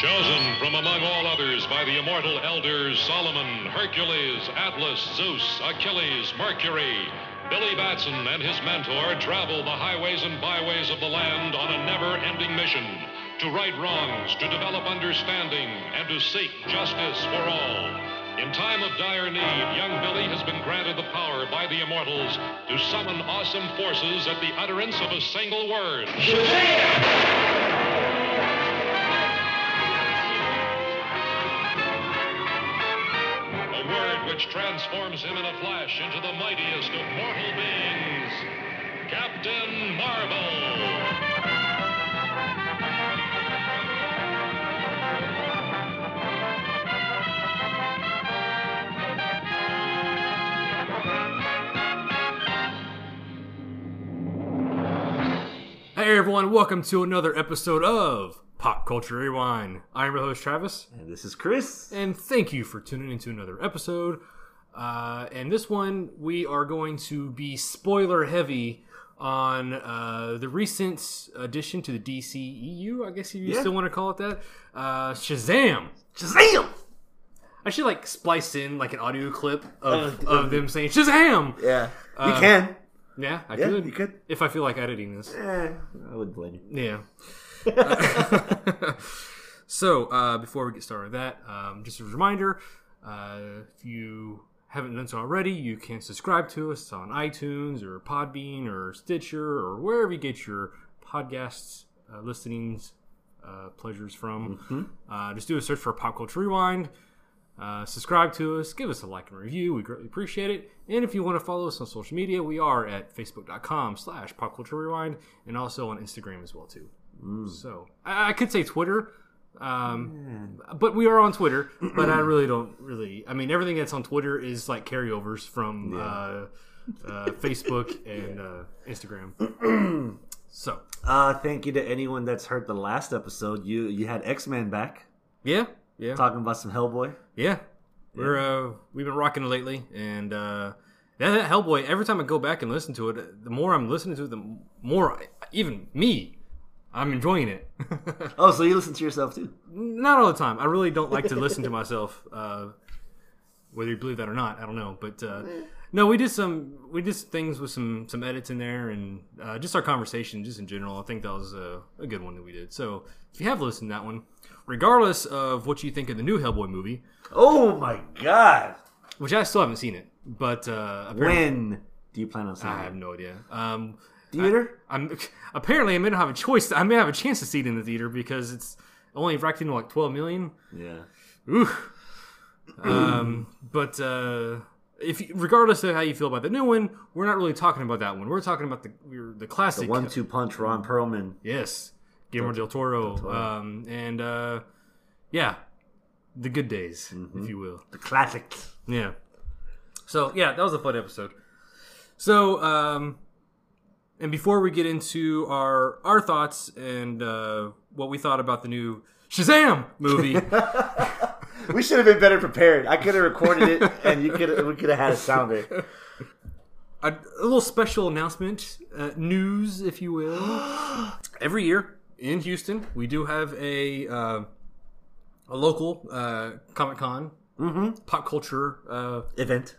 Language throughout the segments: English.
Chosen from among all others by the immortal elders Solomon, Hercules, Atlas, Zeus, Achilles, Mercury, Billy Batson and his mentor travel the highways and byways of the land on a never ending mission to right wrongs, to develop understanding, and to seek justice for all. In time of dire need, young Billy has been granted the power by the immortals to summon awesome forces at the utterance of a single word. A which transforms him in a flash into the mightiest of mortal beings, Captain Marvel. Hey everyone, welcome to another episode of Pop Culture Rewind. I'm your host Travis, And this is Chris. and thank you for tuning into another episode. Uh, and this one, we are going to be spoiler heavy on uh, the recent addition to the DCEU. I guess you Yeah. still want to call it that. Uh, Shazam. Shazam! I should like splice in like an audio clip of, Uh, of them saying Shazam. Yeah. Uh, you can. Yeah, I Yeah, could. you could. if I feel like editing this. Eh, I wouldn't blame you. Yeah. so uh, before we get started with that, um, just a reminder: uh, if you haven't done so already, you can subscribe to us on iTunes or Podbean or Stitcher or wherever you get your podcasts uh, listenings uh, pleasures from. Uh, just do a search for Pop Culture Rewind. Uh, subscribe to us, give us a like and review. We greatly appreciate it. And if you want to follow us on social media, we are at facebook.com slash pop culture rewind and also on Instagram as well too. So I, I could say Twitter, um, but we are on Twitter. but I really don't really. I mean, everything that's on Twitter is like carryovers from uh, uh, Facebook and uh, Instagram. so Uh, thank you to anyone that's heard the last episode. You you had X Men back yeah, yeah, talking about some Hellboy. yeah. We're uh, we've been rocking lately, and uh, that, that Hellboy. Every time I go back and listen to it, the more I'm listening to it, the more I, even me, I'm enjoying it. Oh, so you listen to yourself too? Not all the time. I really don't like to listen to myself. Uh, whether you believe that or not, I don't know. But uh, no, we did some we did some things with some some edits in there, and uh, just our conversation, just in general. I think that was a, a good one that we did. So if you have listened to that one, regardless of what you think of the new Hellboy movie, Oh my god! which I still haven't seen it, but uh, When do you plan on seeing I have it? no idea. Um, Theater? I'm apparently I may not have a choice. I may have a chance to see it in the theater because it's only racked in like 12 million. yeah. Ooh. um, but uh, if you- regardless of how you feel about the new one, we're not really talking about that one. We're talking about the the classic One two punch Ron Perlman. Yes, Guillermo del Toro, Toro. Um, and uh, yeah, the good days, Mm-hmm. if you will. The classics. Yeah. So yeah, that was a fun episode. So um, and before we get into our our thoughts and uh, what we thought about the new Shazam movie. We should have been better prepared. I could have recorded it, and you could we could have had a sounder. a, a little special announcement, uh, news, if you will. Every year in Houston, we do have a uh, a local uh, Comic Con pop culture uh, Event.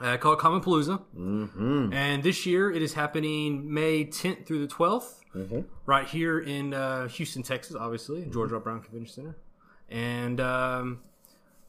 Uh, called Comic Palooza, mm-hmm. and this year it is happening May 10th through the 12th, right here in uh, Houston, Texas. Obviously, George R. Brown Convention Center. And um,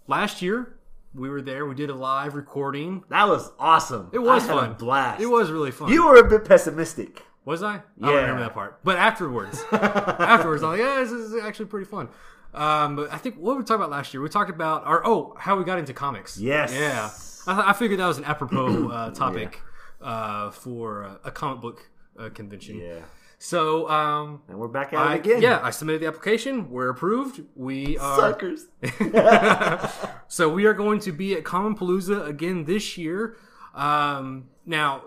last year we were there. We did a live recording. That was awesome. It was I fun. blast. It was really fun. You were a bit pessimistic. Was I? I Yeah. don't remember that part. But afterwards, afterwards, I'm like, yeah, this is actually pretty fun. Um, but I think what we talked about last year, we talked about our oh how we got into comics. Yes. Yeah. I, I figured that was an apropos uh, topic uh, for uh, a comic book uh, convention. Yeah. So um, And we're back at I, it again. yeah, I submitted the application. We're approved. We are Suckers. so we are going to be at Comic Palooza again this year. Um, now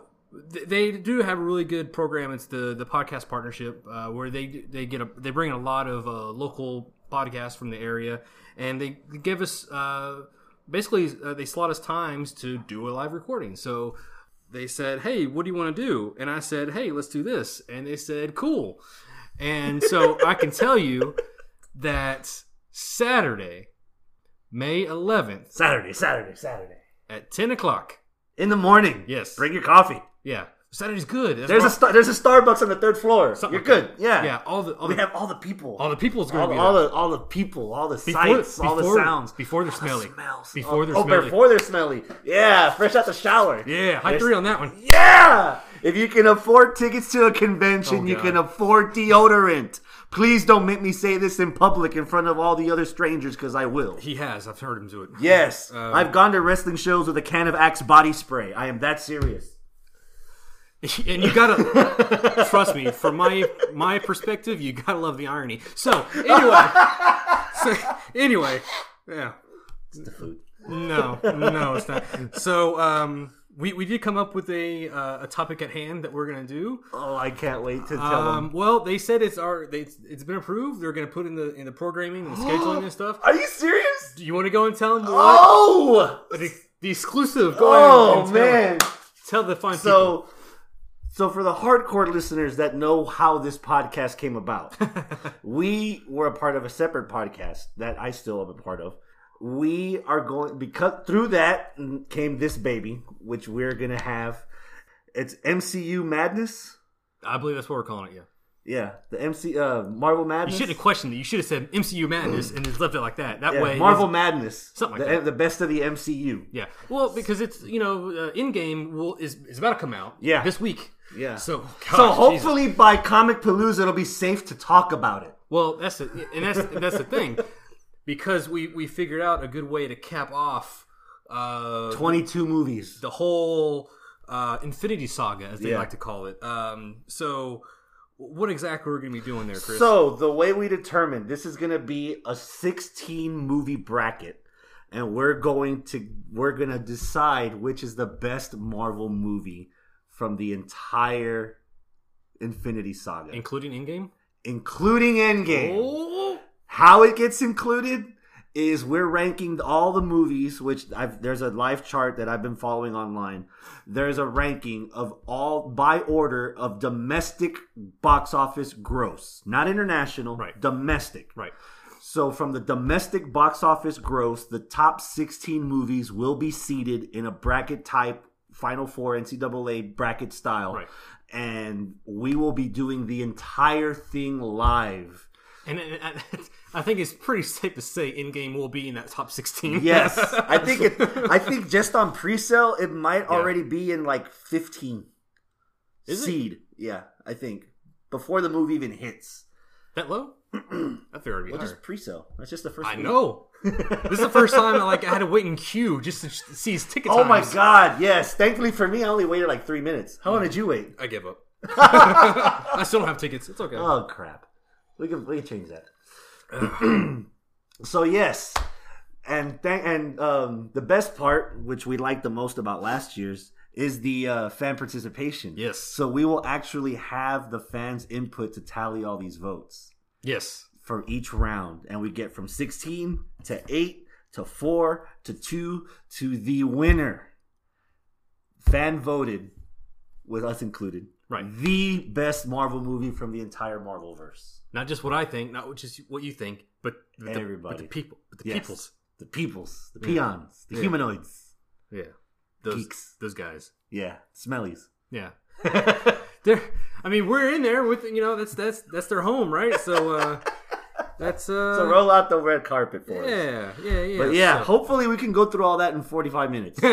th- they do have a really good program. It's the the podcast partnership uh, where they they get a they bring in a lot of uh, local podcasts from the area, and they give us uh, basically uh, they slot us times to do a live recording. So they said, "Hey, what do you want to do?" And I said, "Hey, let's do this." And they said, "Cool." And so I can tell you that Saturday, May 11th Saturday, Saturday, Saturday. at 10 o'clock. In the morning. Yes. Bring your coffee. Yeah, Saturday's good. That's There's a star- there's a Starbucks on the third floor. Something You're like good. Yeah. yeah. All the all We the, have all the people. all the people's going all, to be all there. the all the people, all the Before- sights, all the sounds, before they're all the smelly. smells. Before oh, they're smelly. oh, smelly. before they're smelly. Yeah, fresh out the shower. yeah, high There's- three on that one. Yeah! If you can afford tickets to a convention, Oh, you can afford deodorant. Please don't make me say this in public in front of all the other strangers because I will. He has. I've heard him do it. Yes, Uh, I've gone to wrestling shows with a can of Axe body spray. I am that serious. and you gotta trust me from my my perspective you gotta love the irony. So anyway. So anyway. Yeah. It's the food. no no it's not. So um we, we did come up with a uh, a topic at hand that we're gonna do. Oh, I can't wait to tell um them. well they said it's our they, it's, it's been approved. They're gonna put in the in the programming and the scheduling and stuff. Are you serious? do you want to go and tell them what Oh! the, the exclusive? Go ahead Oh, and tell, man. tell the fine people So, for the hardcore listeners that know how this podcast came about, we were a part of a separate podcast that I still am a part of. We are going because through that came this baby, which we're gonna have. It's MCU Madness. I believe that's what we're calling it yeah Yeah, the MC uh, Marvel Madness. You shouldn't have questioned it. You should have said MCU Madness and just left it like that. That Yeah, way, Marvel Madness, Something like the, that. the best of the MCU. Yeah. Well, because it's you know, uh, Endgame will is is about to come out. Yeah. This week. Yeah. So. so gosh, Jesus. hopefully by Comic Palooza it'll be safe to talk about it. Well, that's the, and that's that's the thing, because we we figured out a good way to cap off uh, Twenty two movies. the whole uh, Infinity Saga, as they Yeah. like to call it. Um, so, what exactly we're going to be doing there, Chris? So the way we determined this is going to be a 16 movie bracket, and we're going to we're going to decide which is the best Marvel movie from the entire Infinity Saga, including Endgame. including Endgame. Oh, How it gets included is we're ranking all the movies, which I've, there's a live chart that I've been following online. There's a ranking of all by order of domestic box office gross, not international, Right. domestic. right. So from the domestic box office gross, the top 16 movies will be seated in a bracket type Final Four NCAA bracket style. Right. And we will be doing the entire thing live. And, and, and I think it's pretty safe to say Endgame will be in that top sixteen. Yes, I think it. I think just on pre-sale, it might already be in like fifteen. Is it? seed? Yeah, I think before the movie even hits. that low. I figured it'd be Well, higher. just pre-sale. That's just the first. I week. know. This is the first time I like I had to wait in queue just to see his ticket. Oh my times. god! Yes. Thankfully for me, I only waited like three minutes. How long did you wait? I give up. I still don't have tickets. It's okay. Oh crap! We can we can change that. so yes, and thank and um, the best part, which we liked the most about last year's, is the uh, fan participation. Yes. So we will actually have the fans' input to tally all these votes yes. For each round, and we get from sixteen to eight to four to two to the winner. Fan voted, with us included. Right. The best Marvel movie from the entire Marvel verse. Not just what I think, not just what you think, but the, but the people, but the Yes. peoples. The peoples, the Yeah. peons, the Yeah. humanoids. Yeah. Those Geeks. those guys. Yeah, smellies. Yeah. They're. I mean, we're in there with you know that's that's that's their home, right? So uh that's uh. so roll out the red carpet for us. yeah, yeah, yeah. But yeah, so- hopefully we can go through all that in 45 minutes. We've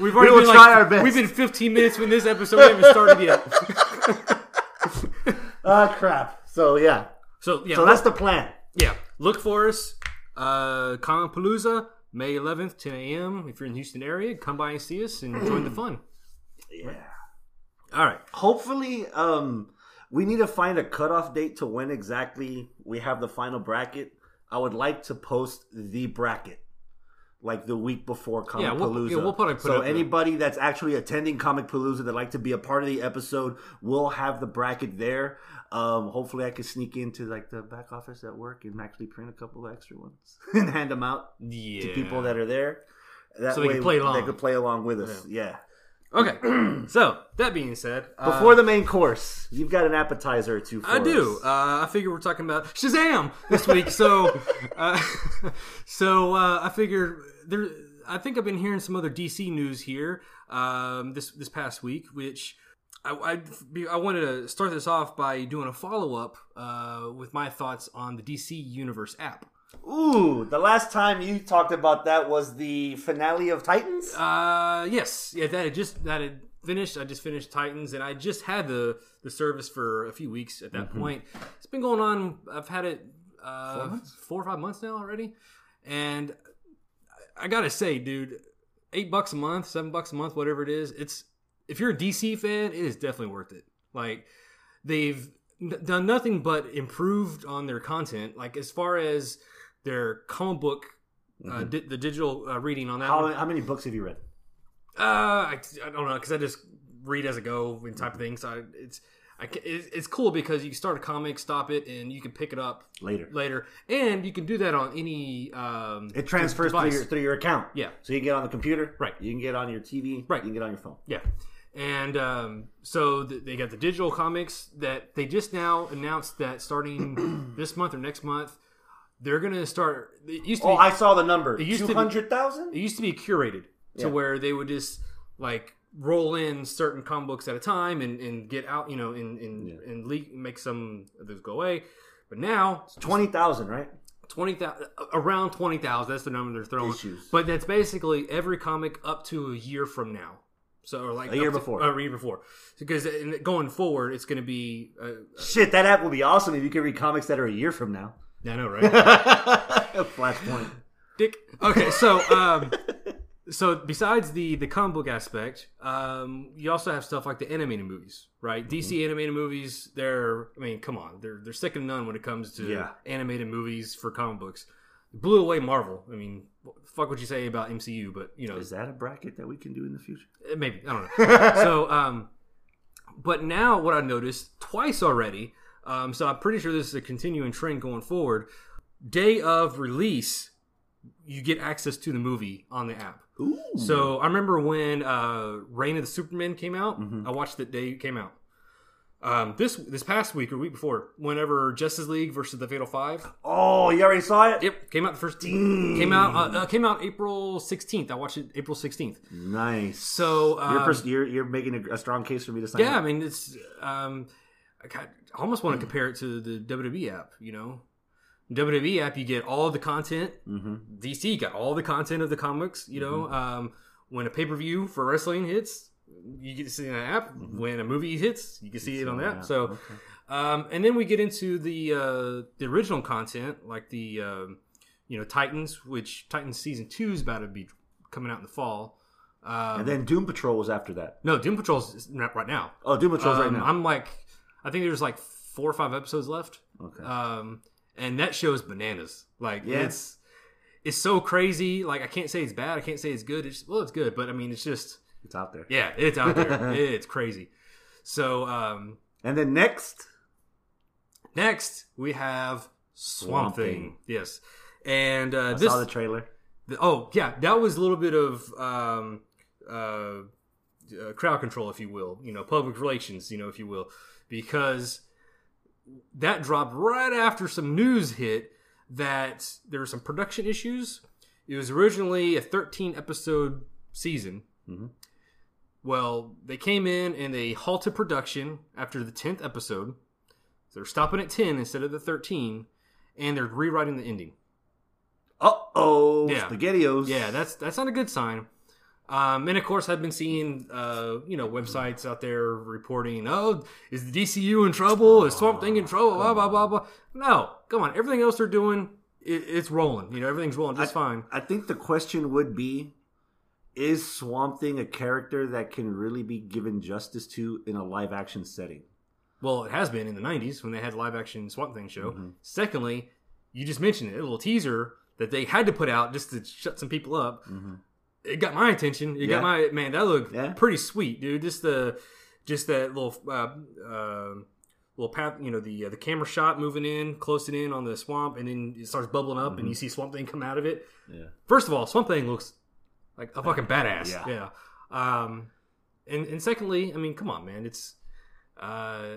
We already will been try like, our best. We've been 15 minutes in this episode. We haven't started yet. Ah, crap. So yeah. So yeah, So look, that's the plan. yeah. Look for us, uh, Comic Palooza, May 11th, 10 a.m. If you're in the Houston area, come by and see us and join the fun. Yeah. All right. Hopefully, um, we need to find a cutoff date to when exactly we have the final bracket. I would like to post the bracket like the week before Comic Yeah, we'll- Palooza. yeah, we'll probably put so it up there. anybody that's actually attending Comic Palooza that like to be a part of the episode will have the bracket there. Um, hopefully, I can sneak into like the back office at work and actually print a couple of extra ones and hand them out Yeah. to people that are there. That So they way can play along. They could play along with us. Yeah. Okay, so that being said, uh, Before the main course, you've got an appetizer or two for I do. Uh, I figure we're talking about Shazam this week, so uh, so uh, I figure there. I think I've been hearing some other DC news here um, this this past week, which I, I I wanted to start this off by doing a follow up uh, with my thoughts on the DC Universe app. Ooh, the last time you talked about that was the finale of Titans? Uh, yes, yeah, that had just that had finished. I just finished Titans, and I just had the the service for a few weeks at that point. It's been going on. I've had it uh, four or five months now already, and I I gotta say, dude, eight bucks a month, seven bucks a month, whatever it is, it's if you're a DC fan, it is definitely worth it. Like they've done nothing but improved on their content. Like as far as their comic book, uh, di- the digital uh, reading on that. How, how many books have you read? Uh, I, I don't know because I just read as I go and type of things. I it's I it's, it's cool because you start a comic, stop it, and you can pick it up Later. later, and you can do that on any um It transfers through your, through your account. Yeah. So you can get on the computer. Right. You can get on your TV. Right. You can get on your phone. Yeah. And um, so th- they got the digital comics that they just now announced that starting this month or next month, they're gonna start. It used to Oh, be, I saw the number. used to be- 200,000? it used to be curated to Yeah. where they would just like roll in certain comic books at a time and, and get out, you know, and and, Yeah. and leak, make some of those go away. But now 20,000, right? twenty thousand, around twenty thousand. That's the number they're throwing. Issues. But that's basically every comic up to a year from now. So or like A year to- before. uh, a year before, because going forward, it's going to be. Uh, Shit, that app will be awesome if you could read comics that are a year from now. I know, right? Flashpoint. Dick. Okay, so um, so besides the the comic book aspect, um, you also have stuff like the animated movies, right? Mm-hmm. DC animated movies. They're, I mean, come on, they're they're second to none when it comes to Yeah. animated movies for comic books. Blew away Marvel. I mean, fuck what you say about MCU, but you know, Is that a bracket that we can do in the future? Eh, maybe I don't know. so, um, but now what I noticed twice already. Um, so I'm pretty sure this is a continuing trend going forward. Day of release, you get access to the movie on the app. Ooh. So I remember when uh, Reign of the Superman came out. Mm-hmm. I watched it day it came out. Um, this this past week or week before, whenever Justice League versus the Fatal Five. oh, you already saw it? Yep, came out the first. Came out uh, uh, came out April 16th. I watched it April 16th. Nice. So um, you're, pers- you're you're making a, a strong case for me to sign. Yeah, I mean it's. Um, I, got, I almost want to compare it to the WWE app. You know, WWE app you get all the content. Mm-hmm. DC got all the content of the comics. You know, um, when a pay per view for wrestling hits, you get to see it on the app. When a movie hits, you can see it on the on app. So. Okay. um, and then we get into the uh, the original content, like the um, you know Titans, which Titans season two is about to be coming out in the fall. Um, And then Doom Patrol was after that. no, Doom Patrol's not right now. Oh, Doom Patrol's right Um, now. I'm like, I think there's like four or five episodes left. okay. Um, and that show's bananas. Like Yeah. it's it's so crazy. Like I can't say it's bad. I can't say it's good. It's well, it's good, but I mean, it's just it's out there. yeah, it's out there. it's crazy. So um, And then next, next we have Swamp, Swamp Thing. Thing. Yes, and uh, I this saw the trailer. The- oh yeah, that was a little bit of um, uh, uh, crowd control, if you will, you know, public relations, you know, if you will, because that dropped right after some news hit that there were some production issues. It was originally a 13 episode season. Mhm. Well, they came in and they halted production after the 10th episode. So they're stopping at 10 instead of the 13, and they're rewriting the ending. Uh oh, Yeah. SpaghettiOs. Yeah, that's that's not a good sign. Um, and of course, I've been seeing uh, you know websites out there reporting, oh, is the DCU in trouble? Is Swamp Thing in trouble? Blah blah blah blah. No, come on. Everything else they're doing, it, it's rolling. You know, everything's rolling just fine. I think the question would be: Is Swamp Thing a character that can really be given justice to in a live action setting? Well, it has been in the '90s when they had the live action Swamp Thing show. Mm-hmm. Secondly, you just mentioned it, a little teaser that they had to put out just to shut some people up. It got my attention. It Mm-hmm. Yeah. got my man. That looked Yeah. pretty sweet, dude. Just the, just that little, uh, uh, little path. You know, the uh, the camera shot moving in, closing in on the swamp, and then it starts bubbling up, Mm-hmm. and you see Swamp Thing come out of it. Yeah. First of all, Swamp Thing looks like a fucking badass. Yeah. Yeah. Um, and and secondly, I mean, come on, man, it's uh,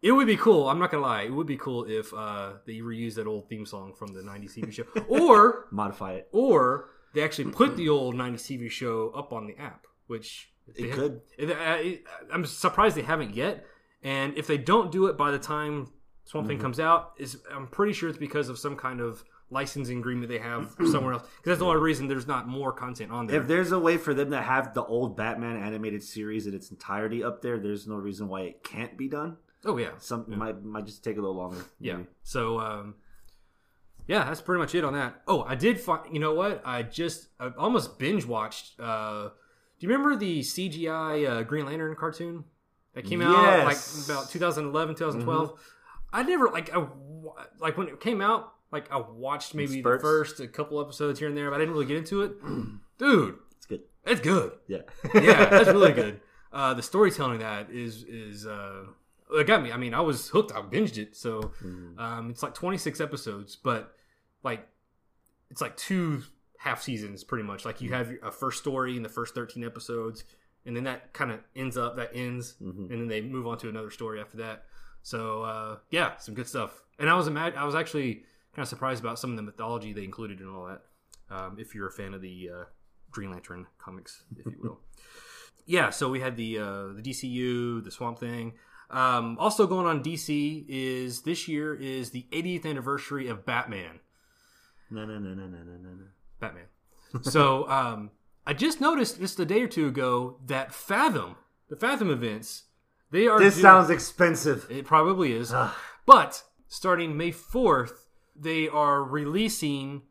it would be cool. I'm not gonna lie, it would be cool if uh they reused that old theme song from the '90s TV show, or Modify it. or they actually put the old '90s TV show up on the app, which It they- could. I- I'm surprised they haven't yet. And if they don't do it by the time Swamp Mm-hmm. Thing comes out, is I'm pretty sure it's because of some kind of licensing agreement they have somewhere else. Because that's the only reason there's not more content on there. If there's a way for them to have the old Batman animated series in its entirety up there, there's no reason why it can't be done. oh yeah, Some might might just take a little longer. yeah. So um, yeah, that's pretty much it on that. Oh, I did find. You know what? I just I almost binge watched. Uh, do you remember the CGI uh, Green Lantern cartoon that came out like about 2011, 2012? I never like I like when it came out. Like I watched maybe the first a couple episodes here and there, but I didn't really get into it. Dude, It's good. it's good. Yeah. Yeah, that's really good. Uh, the storytelling that is is uh, it got me. I mean, I was hooked. I binged it. So um, it's like 26 episodes, but like it's like two half seasons pretty much. Like you have a first story in the first 13 episodes, and then that kind of ends up that ends, and then they move on to another story after that. So uh, yeah, some good stuff. And I was imag- I was actually kind of surprised about some of the mythology they included and all that. Um, if you're a fan of the uh, Green Lantern comics, if you will. yeah, so we had the uh, the DCU, the Swamp Thing. Um, also going on DC is this year is the 80th anniversary of Batman. No, no, no, no, no, no, no, no. Batman. so um, I just noticed just a day or two ago that Fathom, the Fathom events, they are. This doing- sounds expensive. It probably is, Ugh. but starting May 4th, they are releasing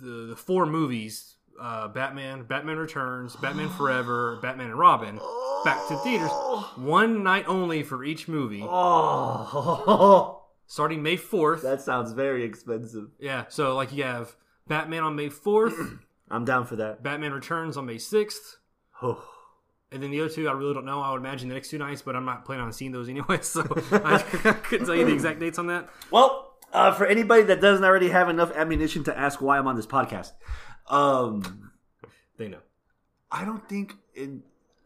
the, the four movies: uh, Batman, Batman Returns, Batman Forever, Batman and Robin, back to theaters. One night only for each movie, Oh, starting May 4th. that sounds very expensive. yeah, so like you have Batman on May 4th, I'm down for that. Batman Returns on May 6th. Oh. And then the other two, I really don't know. I would imagine the next two nights, but I'm not planning on seeing those anyway, so I couldn't tell you the exact dates on that. Well, uh, for anybody that doesn't already have enough ammunition to ask why I'm on this podcast, um, They know. I don't think in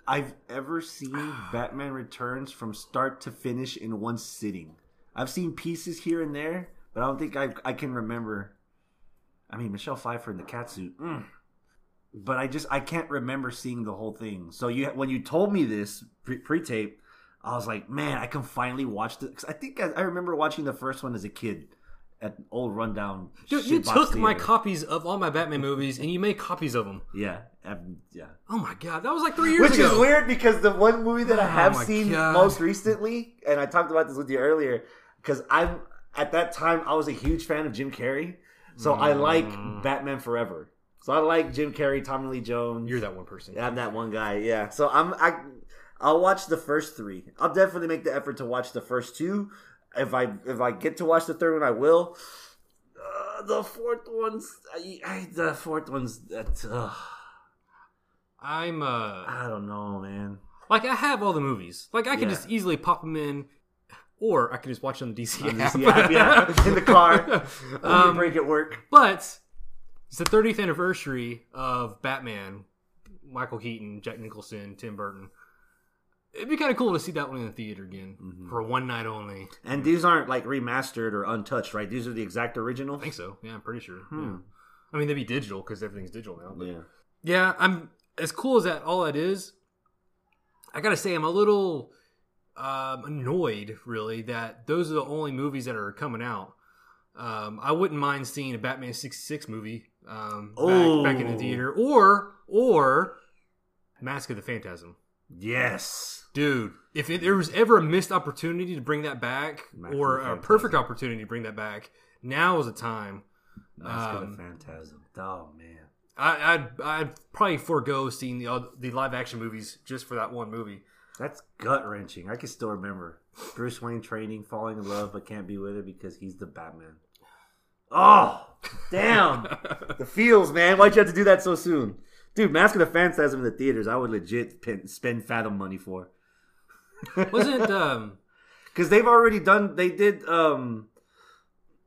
I've ever seen Batman Returns from start to finish in one sitting. I've seen pieces here and there, but I don't think I I can remember. I mean, Michelle Pfeiffer in the catsuit, mm. but I just I can't remember seeing the whole thing. So you when you told me this pre- pre-tape, I was like, man, I can finally watch this. 'Cause I think I, I remember watching the first one as a kid at old rundown. Dude, you took my copies of all my Batman movies and you made copies of them. Yeah, um, yeah. Oh my god, that was like three years Which ago. Which is weird because the one movie that I Oh have my seen God. most recently, and I talked about this with you earlier, because I'm at that time I was a huge fan of Jim Carrey, so I like Batman Forever. So I like Jim Carrey, Tommy Lee Jones. You're that one person. I'm that one guy, yeah. So I'm I, I'll watch the first three. I'll definitely make the effort to watch the first two. If I if I get to watch the third one, I will. Uh, the fourth one's I, I, the fourth one's that. Uh, I'm uh I don't know, man. like I have all the movies. Like I can Yeah. just easily pop them in, or I can just watch it on the DC On app. this app, yeah, in the car. Um, break at work. But it's the 30th anniversary of Batman. Michael Keaton, Jack Nicholson, Tim Burton. It'd be kind of cool to see that one in the theater again Mm-hmm. for one night only. And these aren't like remastered or untouched, right? These are the exact original. I think so. Yeah, I'm pretty sure. Hmm. Yeah. I mean, they'd be digital because everything's digital now. But Yeah. yeah, I'm as cool as that. All that is, I gotta say, I'm a little um, annoyed, really, that those are the only movies that are coming out. Um, I wouldn't mind seeing a Batman '66 movie um, back, back in the Oh. theater, or or Mask of the Phantasm. Yes. Dude, if it, there was ever a missed opportunity to bring that back, Mask or a perfect opportunity to bring that back, now is the time. Mask of Um, the Phantasm. Oh man. I, I'd I'd probably forego seeing the the live action movies just for that one movie. That's gut wrenching. I can still remember Bruce Wayne training, falling in love, but can't be with her because he's the Batman. Oh, damn. the feels, man. Why'd you have to do that so soon? Dude, Mask of the Phantasm in the theaters, I would legit pen, spend Fathom money for. Wasn't um Because they've already done, they did, um,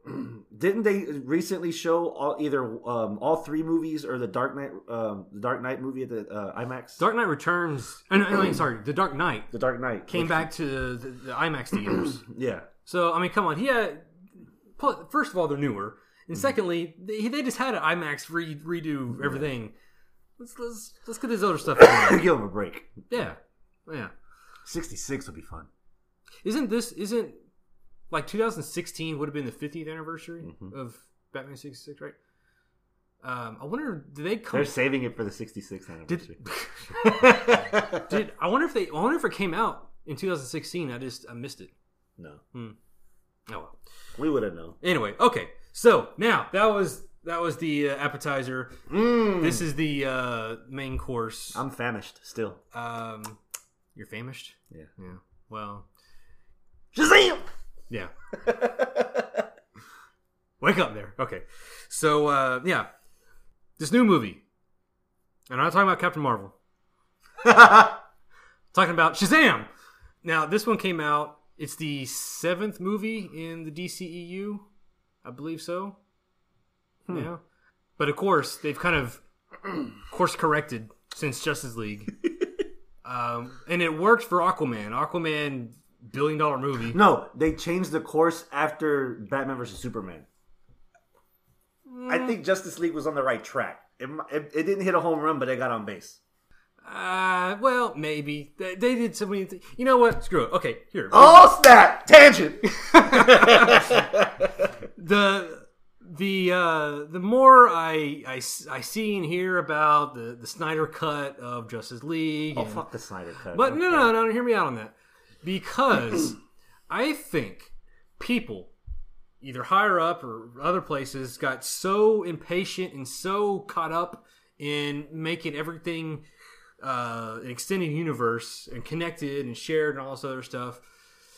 Didn't they recently show all, either um, all three movies or the Dark Knight, um, the Dark Knight movie at the uh, IMAX? Dark Knight Returns. uh, no, no, sorry, The Dark Knight the Dark Knight came back to the, the IMAX theaters. Yeah, So I mean, come on. He had. First of all, they're newer, and secondly, they, they just had an IMAX re, redo everything. Let's let's let's get this other stuff. give him a break. yeah, yeah. Sixty six would be fun. Isn't this isn't like 2016 would have been the 50th anniversary Mhm. of Batman 66, right? Um, I wonder, did they come? They're saving it for the sixty sixth Did, anniversary. did I wonder if they? I wonder if it came out in 2016. I just I missed it. no, Hmm. Oh well. we would have known. Anyway, okay. So now that was that was the uh, appetizer. Mm. This is the uh, main course. I'm famished still. Um, you're famished. Yeah. Yeah. Well. Shazam! Yeah. Wake up there. Okay. So uh, yeah, this new movie. And I'm not talking about Captain Marvel. talking about Shazam. Now this one came out. It's the seventh movie in the DCEU, I believe so. Yeah, but of course they've kind of course corrected since Justice League, um, and it worked for Aquaman. Aquaman billion dollar movie. no, they changed the course after Batman versus Superman. I think Justice League was on the right track. It, it, it didn't hit a home run, but they got on base. Uh, well, maybe they, they did so many. Th- you know what? Screw it. Okay, here. Oh snap! Tangent. the the uh, the more I, I, I see and hear about the the Snyder cut of Justice League, oh and- fuck the Snyder cut. but no, Okay. no, no, hear me out on that because I think people either higher up or other places got so impatient and so caught up in making everything uh, an extended universe and connected and shared and all this other stuff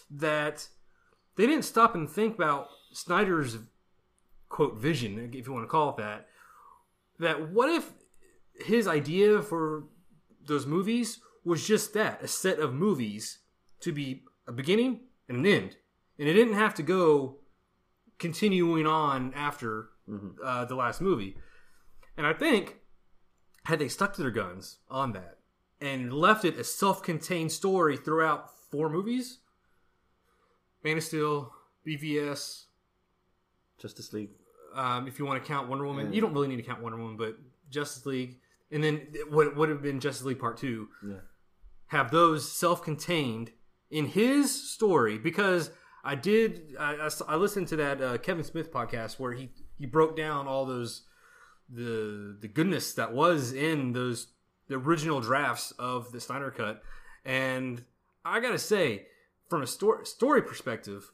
that they didn't stop and think about Snyder's quote vision, if you want to call it that. That what if his idea for those movies was just that a set of movies to be a beginning and an end, and it didn't have to go continuing on after uh, the last movie. And I think had they stuck to their guns on that and left it a self-contained story throughout four movies, Man of Steel, BVS, Justice League. um, if you want to count Wonder Woman, Yeah. you don't really need to count Wonder Woman, but Justice League, and then what would have been Justice League Part Two, Yeah. have those self-contained in his story because I did I listened to that uh, Kevin Smith podcast where he he broke down all those the the goodness that was in those the original drafts of the Snyder cut. And I got to say from a story story perspective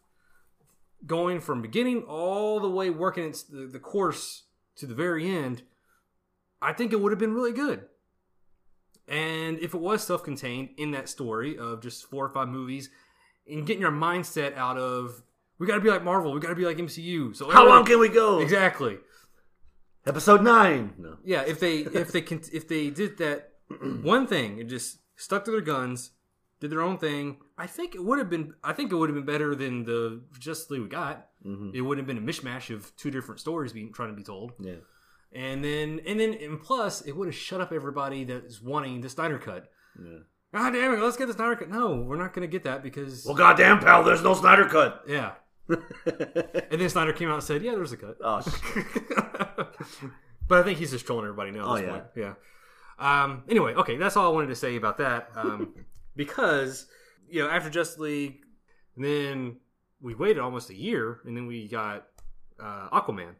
going from beginning all the way working the, the course to the very end I think it would have been really good and if it was self-contained in that story of just four or five movies, and getting your mindset out of we got to be like Marvel, we got to be like MCU. So How long can we go? exactly? Episode nine. No. Yeah, if they if they can if they did that one thing and just stuck to their guns, did their own thing, I think it would have been I think it would have been better than the Justice League we got. Mhm. It would have been a mishmash of two different stories being trying to be told. Yeah. And then and then and plus it would have shut up everybody that's wanting the Snyder cut. Yeah. God damn it, let's get the Snyder cut. No, we're not going to get that because. Well, goddamn, pal, there's no Snyder cut. yeah. And then Snyder came out and said, yeah, there's a cut. oh, but I think he's just trolling everybody now. At Oh, this yeah. Point. Yeah. Um, anyway, okay, that's all I wanted to say about that. Um, because, you know, after Justice League, then we waited almost a year, and then we got uh, Aquaman.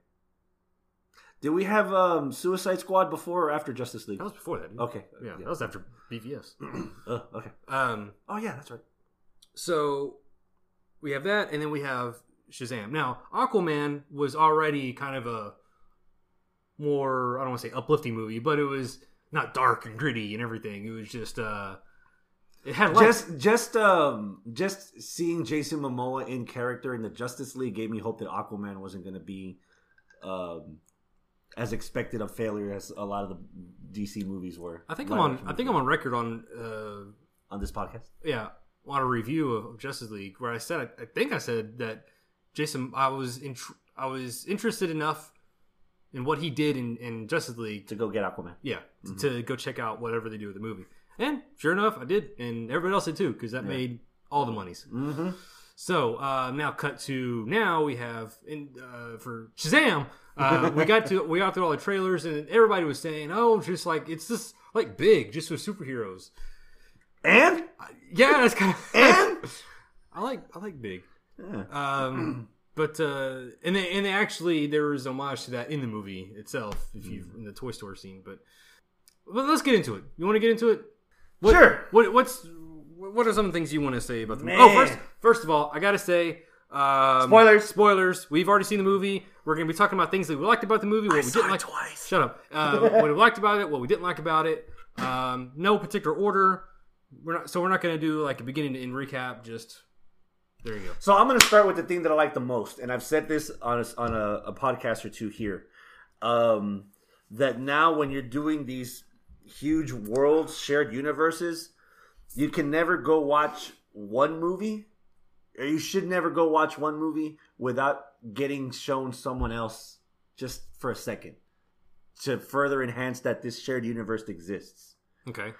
Did we have um, Suicide Squad before or after Justice League? That was before that. Okay. Yeah, that was after BVS. Uh, okay. Um, Oh yeah, that's right. So we have that, and then we have Shazam. Now, Aquaman was already kind of a more I don't want to say uplifting movie, but it was not dark and gritty and everything. It was just uh it had Just, just, um, just seeing Jason Momoa in character in the Justice League gave me hope that Aquaman wasn't going to be, um, as expected a failure as a lot of the DC movies were. I think I'm on I think I'm on record on uh on this podcast. yeah on a review of Justice League where I said I, I think I said that Jason I was in I was interested enough in what he did in, in Justice League to go get Aquaman. yeah, t- to go check out whatever they do with the movie. And sure enough, I did, and everybody else did too, because that made all the monies. Mm-hmm. So uh, now, cut to now we have in uh, for Shazam. Uh, we got to we got through all the trailers, and everybody was saying, "Oh, just like it's just like big, just with superheroes." And Yeah, that's kind of. and I like I like big. Yeah. Um, but uh, and they, and they actually there was homage to that in the movie itself, if you Mm. in the Toy Store scene. But but let's get into it. You want to get into it? What, Sure. What what's what are some things you want to say about the movie? Man. Oh, first first of all, I gotta say. Um, Spoilers. Spoilers. We've already seen the movie. We're going to be talking about things that we liked about the movie, what we saw didn't it like. twice. Shut up. Uh, what we liked about it, what we didn't like about it. Um, no particular order. We're not. So we're not going to do like a beginning to end recap. Just there you go. So I'm going to start with the thing that I like the most, and I've said this on a, on a, a podcast or two here. Um, that now when you're doing these huge worlds, shared universes, you can never go watch one movie, or you should never go watch one movie without getting shown someone else just for a second to further enhance that this shared universe exists. Okay.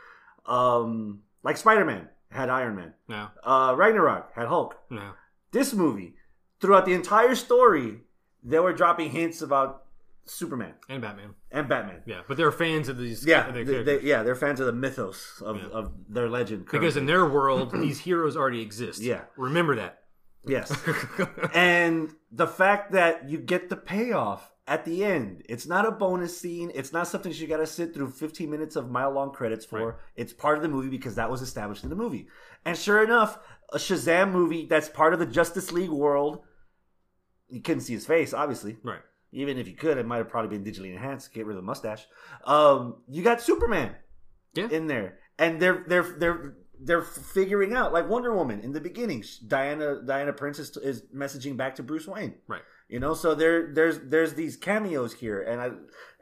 Um, like Spider-Man had Iron Man, No. uh, Ragnarok had Hulk No. this movie, throughout the entire story, they were dropping hints about Superman And Batman. and Batman. Yeah, but they're fans of these. Yeah, they, they, yeah, they're fans of the mythos of, Yeah. of their legend. because in their world, these heroes already exist. Yeah. Remember that. Yes, and the fact that you get the payoff at the end, it's not a bonus scene. It's not something you got to sit through 15 minutes of mile long credits for. Right. It's part of the movie because that was established in the movie. And sure enough, a Shazam movie that's part of the Justice League world. You couldn't see his face, obviously. right. even if you could, it might have probably been digitally enhanced. Get rid of the mustache. Um, you got Superman Yeah. in there, and they're they're they're they're figuring out like Wonder Woman in the beginning. Diana Diana Prince is, is messaging back to Bruce Wayne. Right. You know, so there there's there's these cameos here, and I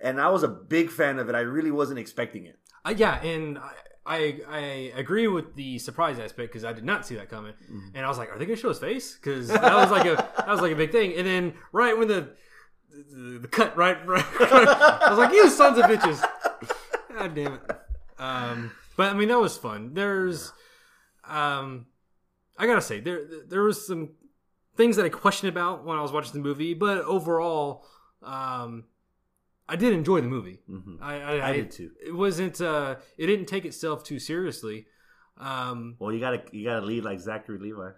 and I was a big fan of it. I really wasn't expecting it. Uh, yeah, and I, I I agree with the surprise aspect because I did not see that coming, Mm-hmm. and I was like, "Are they going to show his face?" Because that was like a that was like a big thing. And then right when the the, the cut right, right, I was like, "You sons of bitches!" God damn it. Um, but I mean, that was fun. There's, um, I gotta say, there there was some things that I questioned about when I was watching the movie, but overall, um, I did enjoy the movie. Mhm. I, I, I did too. It wasn't. Uh, it didn't take itself too seriously. Um, Well, you gotta you gotta lead like Zachary Levi.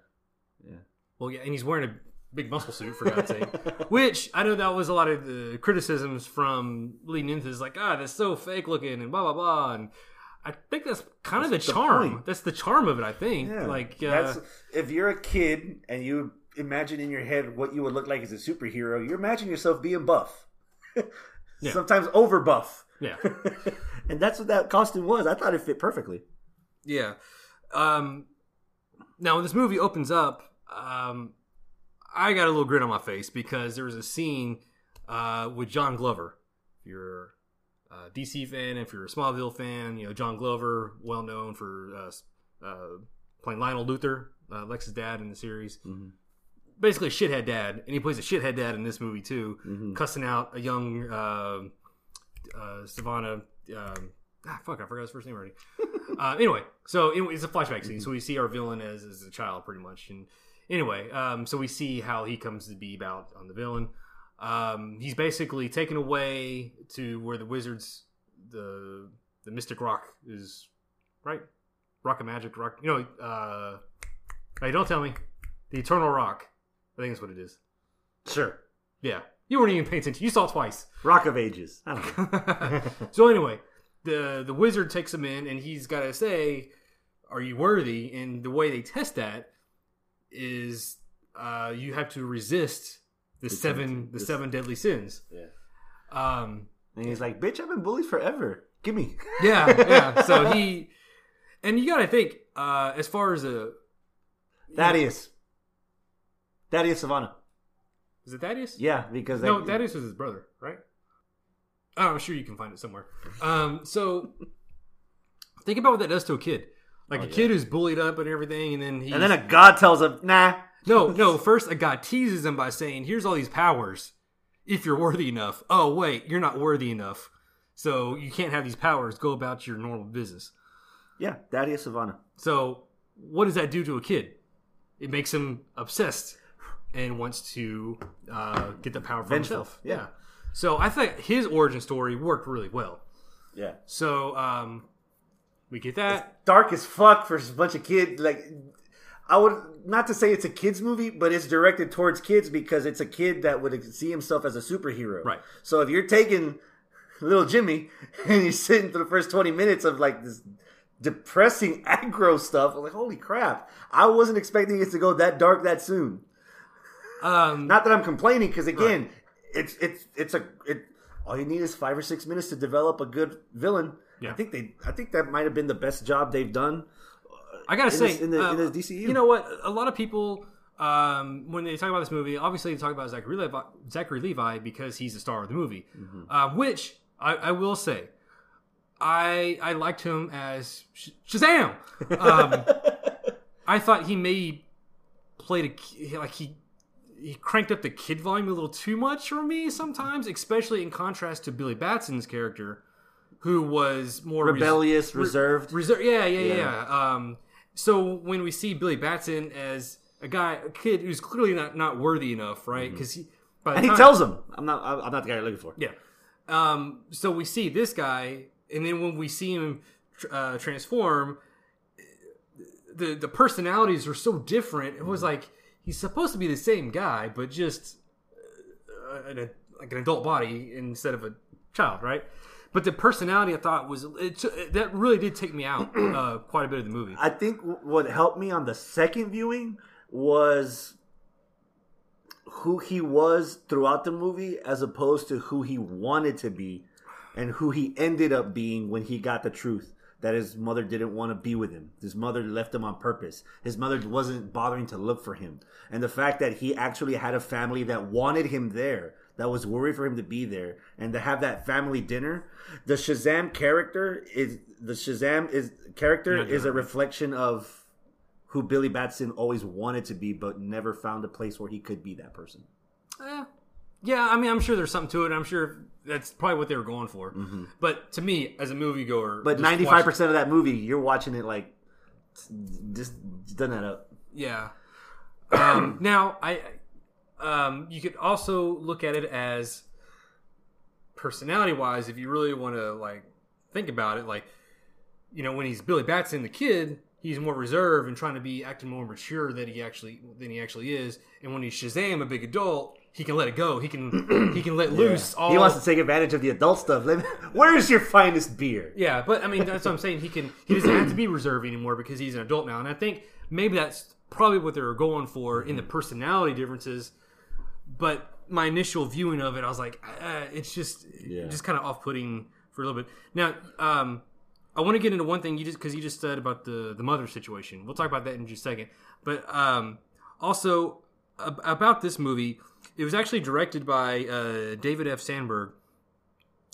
Yeah. Well, yeah, and he's wearing a big muscle suit for God's sake. Which I know that was a lot of the criticisms from leading into this, like, ah, that's so fake looking and blah blah blah. And I think that's kind of the That's the charm. point. That's the charm of it. I think. Yeah, Like, uh, that's if you're a kid and you imagine in your head what you would look like as a superhero, you imagine yourself being buff, Yeah. sometimes over buff, yeah. and that's what that costume was. I thought it fit perfectly. Yeah. Um, now, when this movie opens up, um, I got a little grin on my face because there was a scene uh, with John Glover. If you're a DC fan, if you're a Smallville fan, you know John Glover, well known for uh, uh, playing Lionel Luthor, uh, Lex's dad in the series. Mhm. Basically, a shithead dad, and he plays a shithead dad in this movie too, Mhm. cussing out a young uh, uh, Sivana. Um, ah, fuck, I forgot his first name already. uh, anyway, so it's a flashback scene, so we see our villain as, as a child, pretty much. And anyway, um, so we see how he comes to be about on the villain. Um, he's basically taken away to where the wizards, the the mystic rock is, right? Rock of magic, rock. You know, uh, hey, don't tell me, the eternal rock. I think that's what it is. Sure, Yeah, you weren't even paying attention. You saw it twice. Rock of Ages. I don't know. so anyway, the the wizard takes him in, and he's got to say, "Are you worthy?" And the way they test that is, uh, you have to resist the, seven seven- the the- seven deadly sins. yeah. Um, And he's like, "Bitch, I've been bullied forever. Give me." yeah, yeah. So he, and you got to think, uh, as far as a Thaddeus. Thaddeus Sivana. is it Thaddeus? Yeah, because No, they- Thaddeus was his brother, right? Oh, I'm sure you can find it somewhere. Um, so think about what that does to a kid. Like Oh, a yeah. kid who's bullied up and everything, and then he And then a god tells him, "Nah, No, no. First, a guy teases him by saying, "Here's all these powers. If you're worthy enough." Oh, wait, you're not worthy enough, so you can't have these powers. Go about your normal business. Yeah, Daddy of Sivana. So, what does that do to a kid? It makes him obsessed and wants to uh, get the power for Vengeful, himself. yeah. So I think his origin story worked really well. Yeah. So um, we get that. Dark as fuck for a bunch of kids. Like, I would not to say it's a kids movie, but it's directed towards kids because it's a kid that would see himself as a superhero. Right. So if you're taking little Jimmy and you're sitting through the first 20 minutes of like this depressing aggro stuff, I'm like, holy crap. I wasn't expecting it to go that dark that soon. Um, Not that I'm complaining, because again, it's it's it's a it. All you need is five or six minutes to develop a good villain. Yeah. I think they. I think that might have been the best job they've done. I gotta in say, this- in the- uh, in the DCU. You know what? A lot of people, um, when they talk about this movie, obviously they talk about Zachary Levi, Zachary Levi because he's the star of the movie. Mm-hmm. Uh, which I, I will say, I I liked him as Sh- Shazam. Um, I thought he maybe played a like he he cranked up the kid volume a little too much for me sometimes, especially in contrast to Billy Batson's character, who was more res- Rebellious, reserved. Reserve, yeah, yeah, yeah. Yeah. Um, so when we see Billy Batson as a guy, a kid who's clearly not not worthy enough, right? Because he, by the and he time- tells him, "I'm not. I'm not the guy you're looking for." yeah. Um, so we see this guy, and then when we see him uh, transform, the the personalities are so different. It was like he's supposed to be the same guy, but just uh, an, like an adult body instead of a child, right? But the personality I thought was it, that really did take me out uh, quite a bit of the movie. I think what helped me on the second viewing was who he was throughout the movie, as opposed to who he wanted to be, and who he ended up being when he got the truth that his mother didn't want to be with him. His mother left him on purpose. His mother wasn't bothering to look for him, and the fact that he actually had a family that wanted him there. That was worried for him to be there and to have that family dinner. The Shazam character is the Shazam is character Yeah, is a reflection of who Billy Batson always wanted to be, but never found a place where he could be that person. Eh, yeah, I mean, I'm sure there's something to it. I'm sure that's probably what they were going for. But to me, as a moviegoer, Mm-hmm. But ninety five watch- percent of that movie, you're watching it like just done that up. Yeah. Um, now, I um, you could also look at it as personality wise, if you really want to like think about it, like you know, when he's Billy Batson, the kid, he's more reserved and trying to be acting more mature than he actually than he actually is. And when he's Shazam, a big adult, he can let it go. He can he can let loose. All He wants to take advantage of the adult stuff. Where's your finest beer? Yeah, but I mean that's what I'm saying. He can he doesn't have to be reserved anymore because he's an adult now, and I think maybe that's probably what they were going for in the personality differences. But my initial viewing of it, I was like, uh, it's just Yeah. just kind of off putting for a little bit. Now, um, I want to get into one thing you just because you just said about the the mother situation. We'll talk about that in just a second. But um, also ab- about this movie, it was actually directed by uh, David F. Sandberg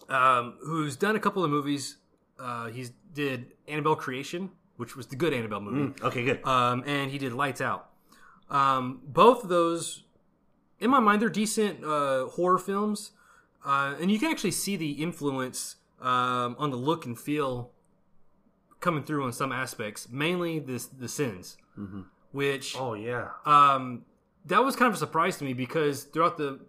um, who's done a couple of movies. Uh, he's did Annabelle Creation, which was the good Annabelle movie, Okay, good. um, and he did Lights Out. Um, both of those, in my mind, they're decent uh, horror films, uh, and you can actually see the influence um, on the look and feel coming through on some aspects. Mainly this the sins, which oh yeah. um, that was kind of a surprise to me because throughout the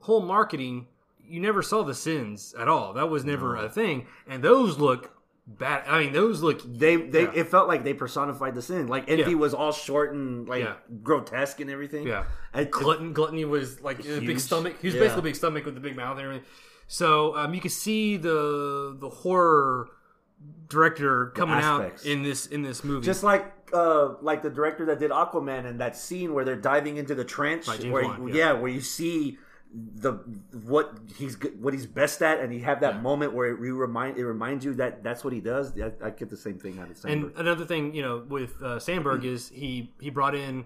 whole marketing, you never saw the sins at all. That was never a thing, and those look bad. I mean, those look They they Yeah. it felt like they personified the sin. Like envy Yeah. was all short and like Yeah. grotesque and everything. yeah. And- Glutton, gluttony was like a big stomach. He was basically a big stomach with a big mouth and everything. So um, you can see the the horror director coming out in this in this movie. just like uh like the director that did Aquaman and that scene where they're diving into the trench where yeah. yeah. where you see the what he's good- what he's best at and you have that moment where it remind it reminds you that that's what he does I, I get the same thing out of Sandberg. And another thing, you know, with uh, Sandberg is he he brought in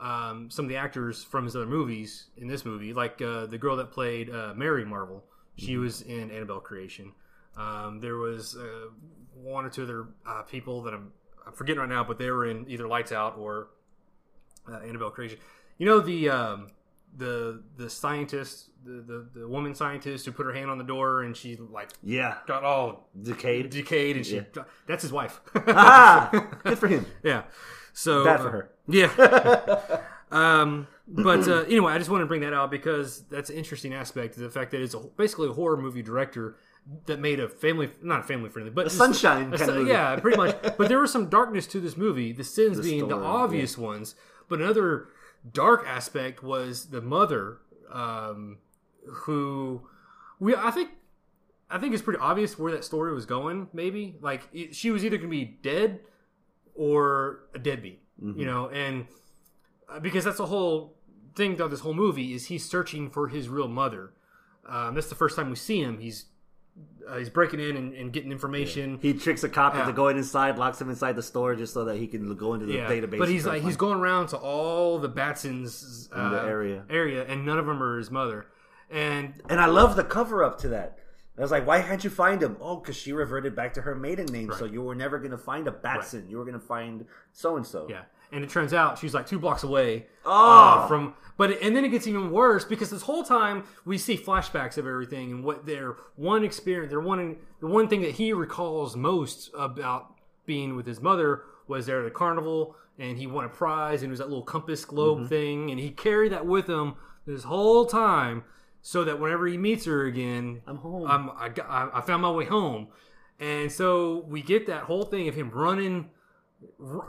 um, some of the actors from his other movies in this movie, like uh, the girl that played uh, Mary Marvel. She was in Annabelle Creation. Um, there was uh, one or two other uh, people that I'm, I'm forgetting right now, but they were in either Lights Out or uh, Annabelle creation. You know the um, the the scientist, the, the the woman scientist who put her hand on the door and she like Yeah, got all decayed. decayed and she Yeah. that's his wife. ah, good for him. yeah. So Bad for uh, her. Yeah. um, but uh, anyway, I just want to bring that out because that's an interesting aspect. The fact that it's a, basically a horror movie director that made a family, not a family friendly, but just- sunshine a kind of movie. yeah, pretty much. But there was some darkness to this movie. The sins The being the obvious ones, but another dark aspect was the mother, um, who we I think. I think it's pretty obvious where that story was going. Maybe like it, she was either going to be dead or a deadbeat, Mm-hmm. you know, and uh, because that's the whole thing of this whole movie is he's searching for his real mother. Um, that's the first time we see him. He's uh, he's breaking in and, and getting information. He tricks a cop Yeah. into going inside, locks him inside the store just so that he can go into the Yeah, database. but he's like he's going around to all the Batsons uh, In the area. area, and none of them are his mother. And And I love the cover up to that. I was like, why can't you find him? Oh, because she reverted back to her maiden name, so you were never going to find a Batson. You were going to find so and so. yeah, and it turns out she's like two blocks away Oh. uh, from. But and then it gets even worse because this whole time we see flashbacks of everything and what their one experience, their one the one thing that he recalls most about being with his mother was there at the carnival and he won a prize and it was that little compass globe Mm-hmm. thing and he carried that with him this whole time so that whenever he meets her again, I'm home. I'm, I, I found my way home. And so we get that whole thing of him running.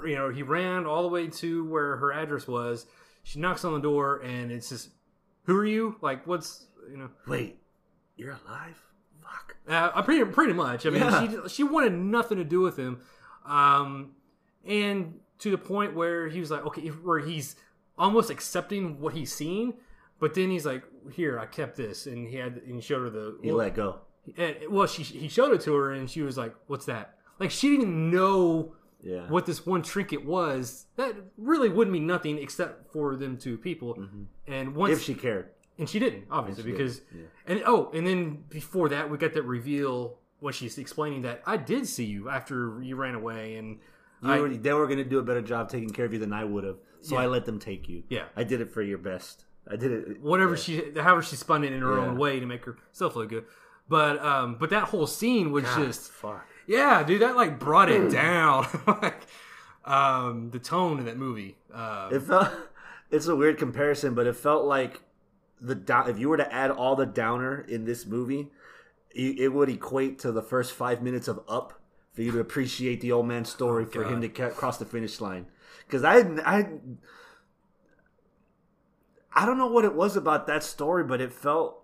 You know, he ran all the way to where her address was. She knocks on the door, and it's just, "Who are you? Like, what's you know?" Wait, you're alive? Fuck. Uh, pretty pretty much. I mean, Yeah. she she wanted nothing to do with him, um, and to the point where he was like, okay, where he's almost accepting what he's seen, but then he's like, "Here, I kept this," and he had and he showed her the He let go. and, well, she he showed it to her, and she was like, "What's that?" Like she didn't know Yeah. what this one trinket was. That really would mean nothing except for them two people. And once If she cared. and she didn't, obviously, she because didn't, and oh, and then before that, we got that reveal when she's explaining that I did see you after you ran away, and You I, were, they were going to do a better job taking care of you than I would have. So Yeah. I let them take you. Yeah. I did it for your best. I did it. whatever she, however she spun it in her Yeah. own way to make herself look good. But um, but that whole scene was God, just fuck. Yeah, dude, that like brought it down. like um the tone of that movie. Uh, It felt. It's a weird comparison, but it felt like the down. If you were to add all the downer in this movie, it, it would equate to the first five minutes of Up for you to appreciate the old man's story for him to ca- cross the finish line. Because I, I, I don't know what it was about that story, but it felt,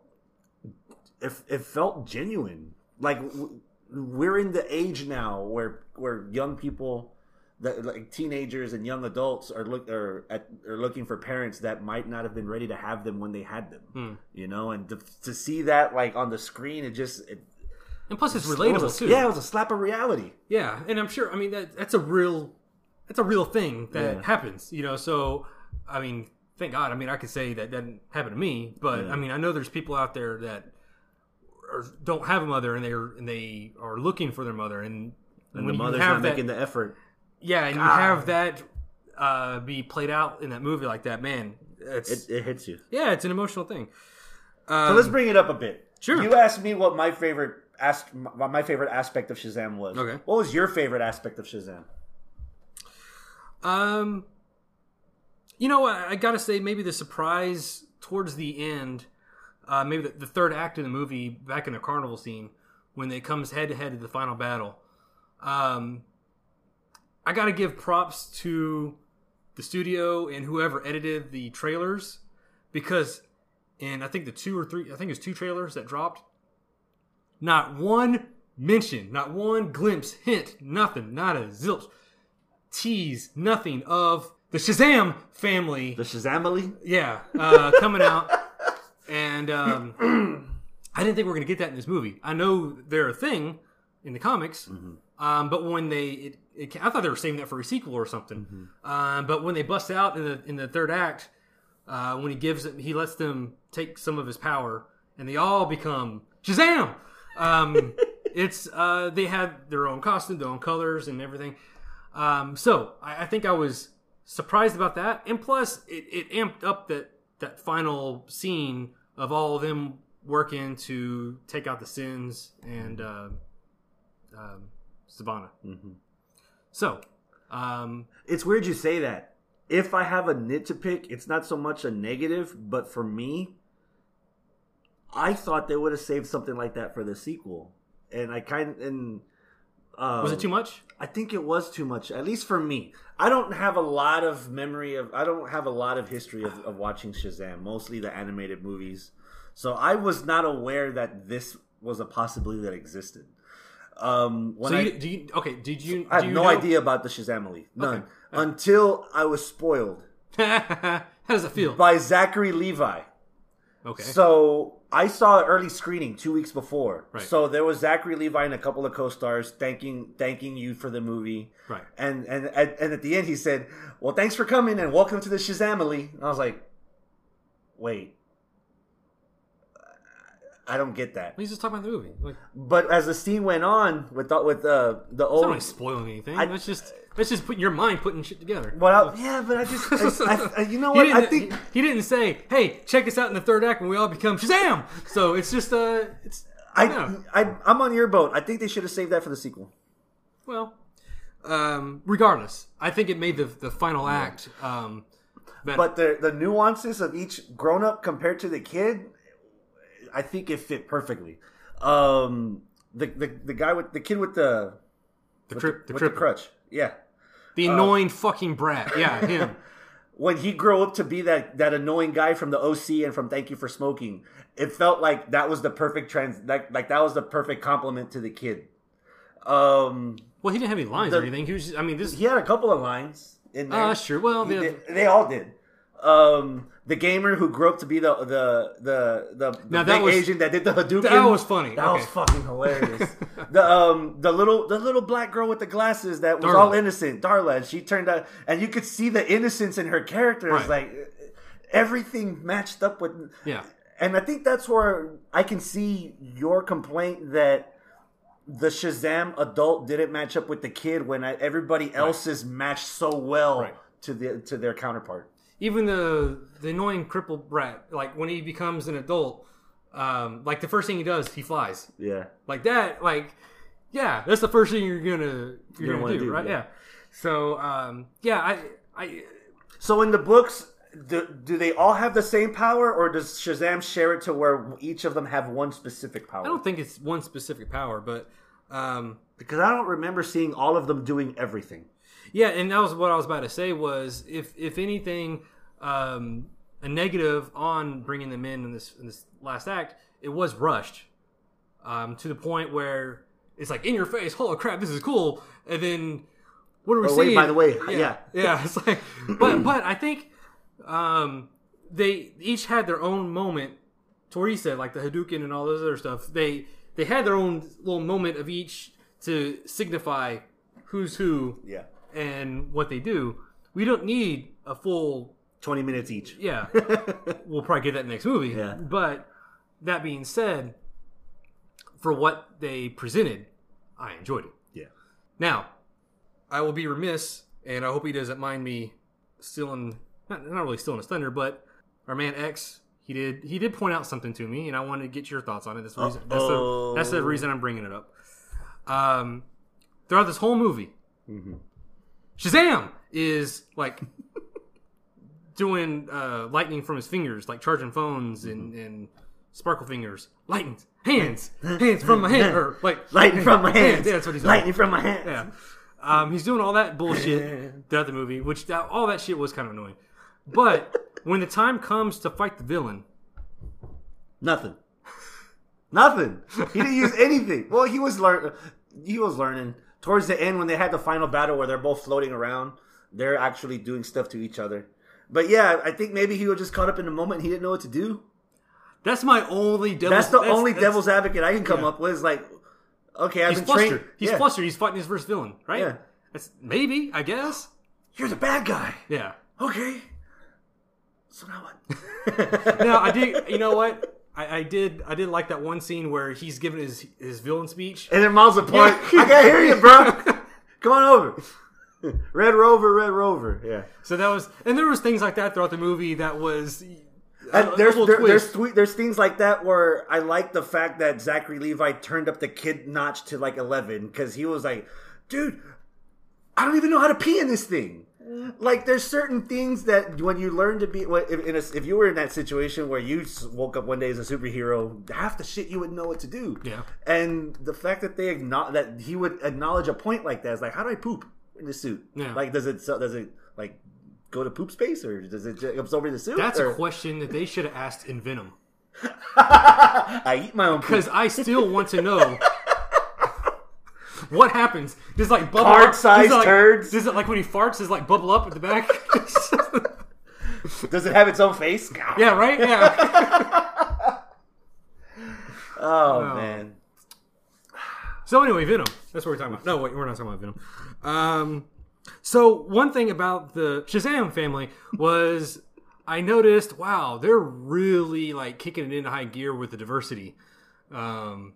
it, it felt genuine. Like we're in the age now where where young people that like teenagers and young adults are look are at, are looking for parents that might not have been ready to have them when they had them. Hmm. You know, and to, to see that like on the screen, it just it, and plus it's it relatable was a- too. Yeah, it was a slap of reality. Yeah, and I'm sure. I mean, that that's a real, that's a real thing that Yeah. happens. You know, so I mean, thank God. I mean, I could say that didn't happen to me, but Yeah. I mean, I know there's people out there that don't have a mother and they're and they are looking for their mother, and, And the mother's not that, making the effort. yeah, and you have that uh, be played out in that movie like that, man. It's It, it hits you. yeah, it's an emotional thing. Um, So let's bring it up a bit. Sure. You asked me what my favorite as- my favorite aspect of Shazam was. Okay. What was your favorite aspect of Shazam? Um, you know, I, I gotta say, maybe the surprise towards the end, uh, maybe the, the third act of the movie, back in the carnival scene, when it comes head to head to the final battle. Um, I gotta give props to the studio and whoever edited the trailers because, in I think the two or three, I think it's two trailers that dropped. Not one mention, not one glimpse, hint, nothing, not a zilch tease nothing of the Shazam family. The Shazamily? yeah, uh, coming out, and um, I didn't think we were going to get that in this movie. I know they're a thing in the comics, um, but when they, it, it, I thought they were saving that for a sequel or something. Um, but when they bust out in the in the third act, uh, when he gives it, he lets them take some of his power, and they all become Shazam. Um, it's uh, they had their own costume, their own colors, and everything. Um, so I, I think I was surprised about that, and plus it, it amped up that that final scene of all of them working to take out the sins and uh, um, Sivana. Mhm. So, um, It's weird you say that. If I have a nit to pick, it's not so much a negative, but for me, I thought they would have saved something like that for the sequel, and I kind and uh, was it too much? I think it was too much, at least for me. I don't have a lot of memory of. I don't have a lot of history of, of watching Shazam. Mostly the animated movies, so I was not aware that this was a possibility that existed. Um, when So I, do you okay? Did you? I have you no know- idea about the Shazamily? None Okay. until I was spoiled How does it feel? by Zachary Levi. Okay. So I saw an early screening two weeks before. Right. So there was Zachary Levi and a couple of co-stars thanking thanking you for the movie. Right. And and and, and at the end he said, "Well, thanks for coming and welcome to the Shazamily." And I was like, "Wait, I don't get that." He's just talking about the movie. Like, But as the scene went on with the, with the the it's old not really spoiling anything. I- that's just that's just putting your mind putting shit together. well, I- yeah, but I just I, I, you know what I think. he, he didn't say, "Hey, check us out in the third act when we all become Shazam." So it's just uh, it's I, no. I I'm on your boat. I think they should have saved that for the sequel. well, um, regardless, I think it made the the final act um, better. But the the nuances of each grown up compared to the kid, I think it fit perfectly. Um, the the, the guy with the kid with the the with trip, the, with trip, the crutch, yeah. the annoying fucking brat. Yeah, him. When he grew up to be that that annoying guy from the OC and from Thank You for Smoking, it felt like that was the perfect trans like like that was the perfect compliment to the kid. Um, Well, he didn't have any lines The- or anything. He was. Just, I mean, this. he had a couple of lines in there. Ah, sure. Well, He the- did- they all did. Um, the gamer who grew up to be the the the the, the Now, that big was- Asian that did the Hadouken. that was funny. That was fucking hilarious. the um the little the little black girl with the glasses that was Darla. all innocent, Darla. And she turned out, and you could see the innocence in her character. It's Right. like everything matched up with. Yeah. And I think that's where I can see your complaint that the Shazam adult didn't match up with the kid when I, everybody else's matched so well Right. to the to their counterpart. Even the the annoying crippled brat, like when he becomes an adult, um, like the first thing he does, he flies. Yeah. Like that, like yeah, that's the first thing you're gonna you're, gonna gonna wanna do, do, right? yeah. Yeah. So um, yeah, I I So in the books, do, do they all have the same power, or does Shazam share it to where each of them have one specific power? I don't think it's one specific power, but um, because I don't remember seeing all of them doing everything. Yeah, and that was what I was about to say. Was if if anything, um, a negative on bringing them in in this in this last act, it was rushed um, to the point where it's like in your face. Holy crap, this is cool! And then what are we Oh, wait, seeing? by the way, yeah. yeah. It's like, but but I think um, they each had their own moment. Tori said like the Hadouken and all those other stuff. They they had their own little moment of each to signify who's who Yeah, and what they do. We don't need a full. Twenty minutes each. Yeah, we'll probably get that next movie. Yeah. But that being said, for what they presented, I enjoyed it. Yeah. Now, I will be remiss, and I hope he doesn't mind me stealing not, not really stealing his thunder, but our man X he did he did point out something to me, and I wanted to get your thoughts on it. That's the reason. That's the, that's the reason I'm bringing it up. Um, throughout this whole movie, Shazam is like doing uh, lightning from his fingers, like charging phones and, and sparkle fingers, lightning, hands, hands from my hand, or like Lightning from my hands. Yeah, that's what he's doing. Lightning from my hands. Yeah. Um, he's doing all that bullshit throughout the movie, which that, all that shit was kind of annoying. But when the time comes to fight the villain, Nothing. Nothing. He didn't use anything. Well, he was learn. He was learning towards the end when they had the final battle where they're both floating around. They're actually doing stuff to each other. But yeah, I think maybe he was just caught up in the moment. He didn't know what to do. that's my only devil. That's the only devil's advocate I can come yeah. up with. Is like, okay, I've He's been flustered. trained. He's yeah. flustered. He's fighting his first villain, right? Yeah. That's maybe, I guess. You're the bad guy. Yeah. Okay. So now what? Now I did. You know what? I, I did. I did like that one scene where he's giving his his villain speech. And then miles apart. Yeah. I can't hear you, bro. Come on over. Red Rover, Red Rover. Yeah. So that was, and there was things like that throughout the movie that was. Uh, a there's there, there's there's things like that where I like the fact that Zachary Levi turned up the kid notch to like eleven because he was like, dude, I don't even know how to pee in this thing. Like there's certain things that when you learn to be what- if, in a, if you were in that situation where you woke up one day as a superhero, half the shit you would know what to do. Yeah. And the fact that they acknowledge that he would acknowledge a point like that is like, how do I poop in this suit? Yeah. Like does it does it like go to poop space or does it absorb in the suit? That's or- a question that they should have asked in Venom. I eat my own. Because I still want to know what happens. Does it, like bubble up? It, like, turds? Does it like when he farts? Does it like bubble up at the back? Does it have its own face? yeah, right. Yeah. Oh man. So anyway, Venom. That's what we're talking about. No, wait, we're not talking about Venom. Um, so one thing about the Shazam family was I noticed, wow, they're really like kicking it into high gear with the diversity. Um,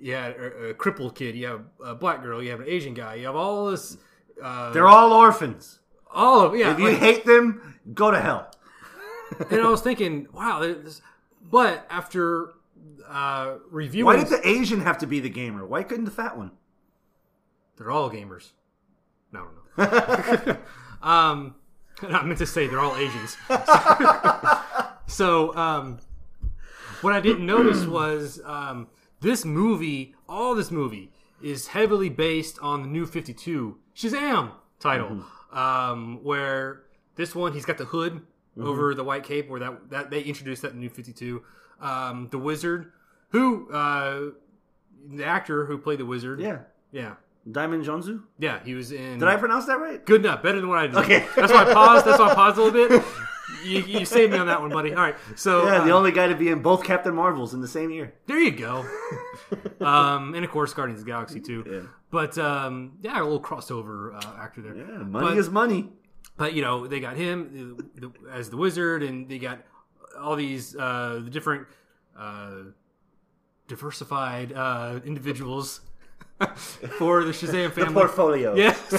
yeah, a, a crippled kid, you have a black girl, you have an Asian guy, you have all this. Uh, They're all orphans. all of yeah. If you like- hate them, go to hell. and I was thinking, wow, but after uh, reviewing, Why did the Asian have to be the gamer? Why couldn't the fat one? they're all gamers. No, I don't know. um, I meant to say they're all Asians. so, um, what I didn't notice was um, this movie, all this movie, is heavily based on the new 52 Shazam title, um, where this one, he's got the hood over the white cape, where that, that they introduced that in new 52. Um, the wizard, who, uh, the actor who played the wizard, Yeah. yeah, Djimon Hounsou? yeah, he was in. Did I pronounce that right? Good enough, better than what I did. Okay. that's why I paused. That's why I paused a little bit. You, you saved me on that one, buddy. All right, so Yeah, the uh, only guy to be in both Captain Marvels in the same year. there you go. um, and of course, Guardians of the Galaxy too. Yeah. But um, yeah, a little crossover uh, actor there. Yeah, money But- is money. But you know, they got him as the wizard, and they got all these uh, the different uh, diversified uh, individuals for the Shazam The family. portfolio. Yes, the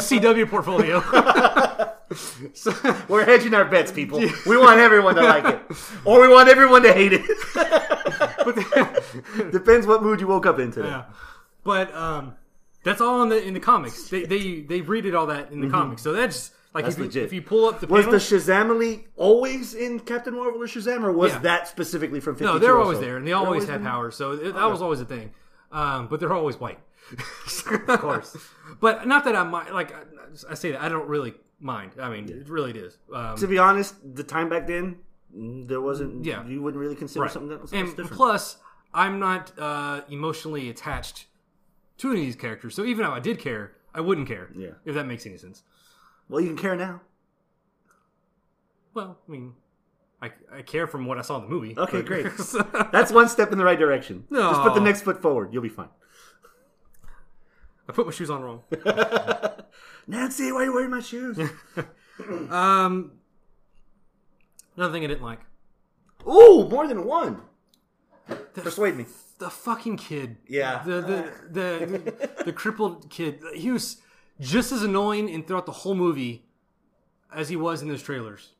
CW portfolio. so, We're hedging our bets, people. We want everyone to like it. Or we want everyone to hate it. but Depends what mood you woke up in today. yeah, but um, that's all in the in the comics. They they they redid all that in the comics. So that's like. That's if you, legit. if you pull up the Was panel, the Shazamily always in Captain Marvel or Shazam, or was Yeah. that specifically from 52 no, they're or always so? there, and they They're always had in- powers. So it, that was always a thing. Um, but they're always white. Of course. But not that I mind. Like I, I say that I don't really mind. I mean, it really is. Um, To be honest, the time back then, mm, there wasn't. Yeah. You wouldn't really consider right. something that was and different. plus, I'm not uh, emotionally attached to any of these characters. So even if I did care, I wouldn't care. Yeah. If that makes any sense. Well, you can care now. Well, I mean, I, I care from what I saw in the movie. Okay, but- great. That's one step in the right direction. No. Just put the next foot forward. You'll be fine. I put my shoes on wrong. Nancy, why are you wearing my shoes? Um, another thing I didn't like Ooh, more than one. Persuade me. the fucking kid. Yeah. The the the, the, the crippled kid. He was just as annoying and throughout the whole movie as he was in those trailers.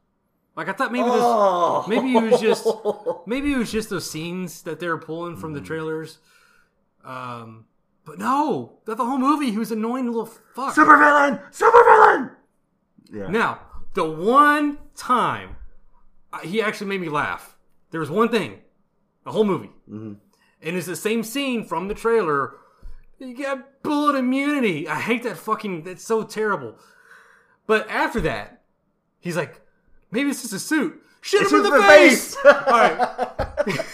Like I thought maybe this, Oh. maybe it was just maybe it was just those scenes that they were pulling from the Mm. trailers. Um, but no, that the whole movie he was annoying little fuck. Supervillain! Supervillain! Yeah. Now, the one time uh, he actually made me laugh, there was one thing, the whole movie, Mm-hmm. and it's the same scene from the trailer. You got bullet immunity. I hate that fucking. That's so terrible. But after that, he's like, maybe it's just a suit. Shoot him in the, the face. face. All right.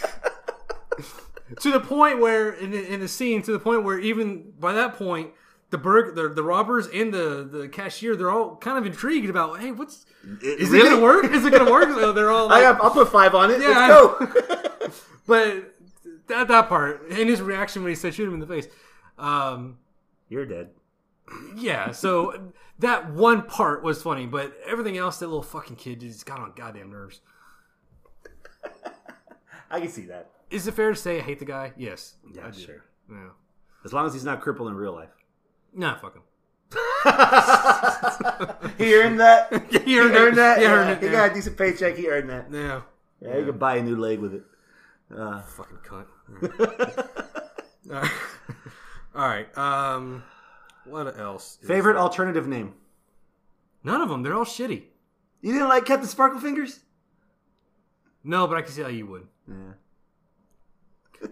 to the point where in the, in the scene, to the point where even by that point, the burg, the, the robbers and the, the cashier, they're all kind of intrigued about, hey, what's is really? it gonna work? Is it gonna work? So they're all I like, have, I'll put five on it. Yeah, Let's go. but that that part and his reaction when he said shoot him in the face, um, You're dead. yeah. So that one part was funny, but everything else, that little fucking kid just got on goddamn nerves. I can see that. Is it fair to say I hate the guy? Yes. Yeah, I do. sure. Yeah. As long as he's not crippled in real life. Nah, fuck him. he earned that. he He earned earned that. He Yeah, earned it, He yeah. got a decent paycheck. He earned that. Yeah. Yeah, he could buy a new leg with it. Uh, Fucking cunt. All right. All right. Um, what else? favorite there? alternative name? None of them. They're all shitty. You didn't like Captain Sparkle Fingers? No, but I can see how you would. Yeah.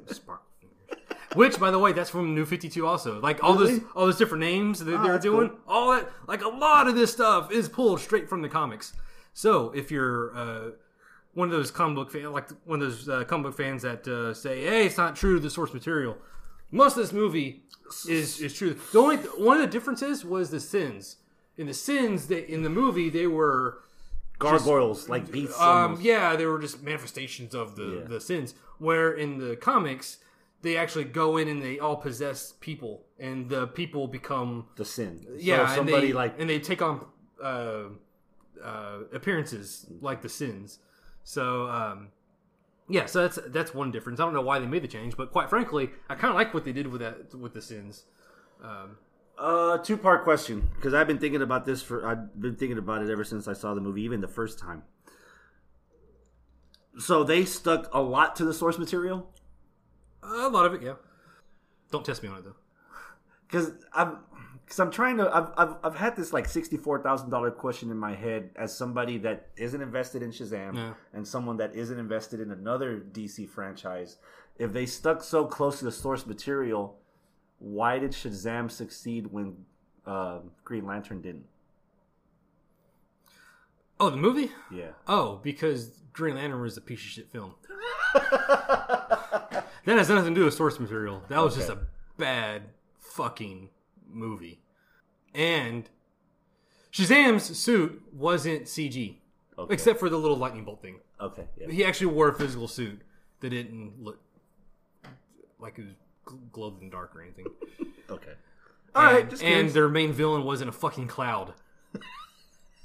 Sparkle fingers. Which, by the way, that's from New Fifty Two. Also, like all Really? those all those different names that Oh, they're doing, cool. all that like a lot of this stuff is pulled straight from the comics. So if you're uh, one of those comic book fans, like one of those uh, comic book fans that uh, say, "Hey, it's not true to the source material," most of this movie is is true. The only one of the differences was the sins. In the sins, they, in the movie, they were Gargoyles, like beasts. um, yeah, they were just manifestations of the, Yeah. the sins. Where in the comics, they actually go in and they all possess people, and the people become The sin. yeah, So and somebody they, like and they take on uh, uh, appearances like the sins. So um, yeah, so that's that's one difference. I don't know why they made the change, but quite frankly, I kind of like what they did with that with the sins. Um, Uh, two part question because I've been thinking about this for I've been thinking about it ever since I saw the movie, even the first time. So they stuck a lot to the source material a lot of it, yeah. Don't test me on it though. because I'm because I'm trying to I've, I've I've had this like sixty four thousand dollar question in my head as somebody that isn't invested in Shazam Yeah. and someone that isn't invested in another DC franchise. If they stuck so close to the source material, why did Shazam succeed when uh, Green Lantern didn't? Oh, the movie? Yeah. Oh, because Green Lantern was a piece of shit film. that has nothing to do with source material. That was just a bad fucking movie. And Shazam's suit wasn't CG, Okay. except for the little lightning bolt thing. Okay. Yeah. He actually wore a physical suit that didn't look like it was gl- glowed in the dark or anything. Okay. All right. and, Just and curious. their main villain wasn't a fucking cloud.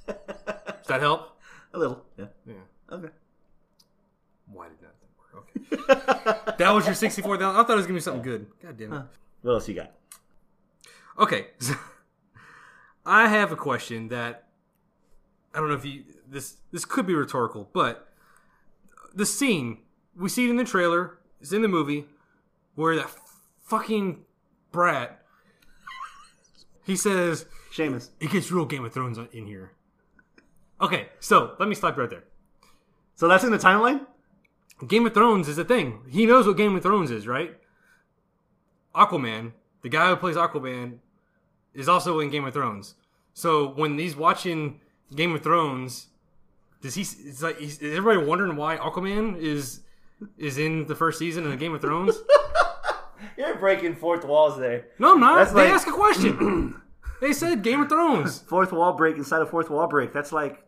Does that help? a little. Yeah. Yeah. Okay. Why did that work? Okay. that was your 64 down. I thought it was gonna be something good. God damn it. What else you got? Okay. so I have a question that I don't know if you this this could be rhetorical, but the scene we see it in the trailer, it's in the movie, where that fucking brat he says Seamus. it gets real Game of Thrones in here. Okay, so let me stop right there. So that's in the timeline. Game of Thrones is a thing. He knows what Game of Thrones is, right? Aquaman, the guy who plays Aquaman, is also in Game of Thrones. So when he's watching Game of Thrones, does he? It's like he's, is everybody wondering why Aquaman is is in the first season of Game of Thrones? You're breaking fourth walls there. No, I'm not. That's they like- ask a question. they said Game of Thrones. Fourth wall break inside a fourth wall break. That's like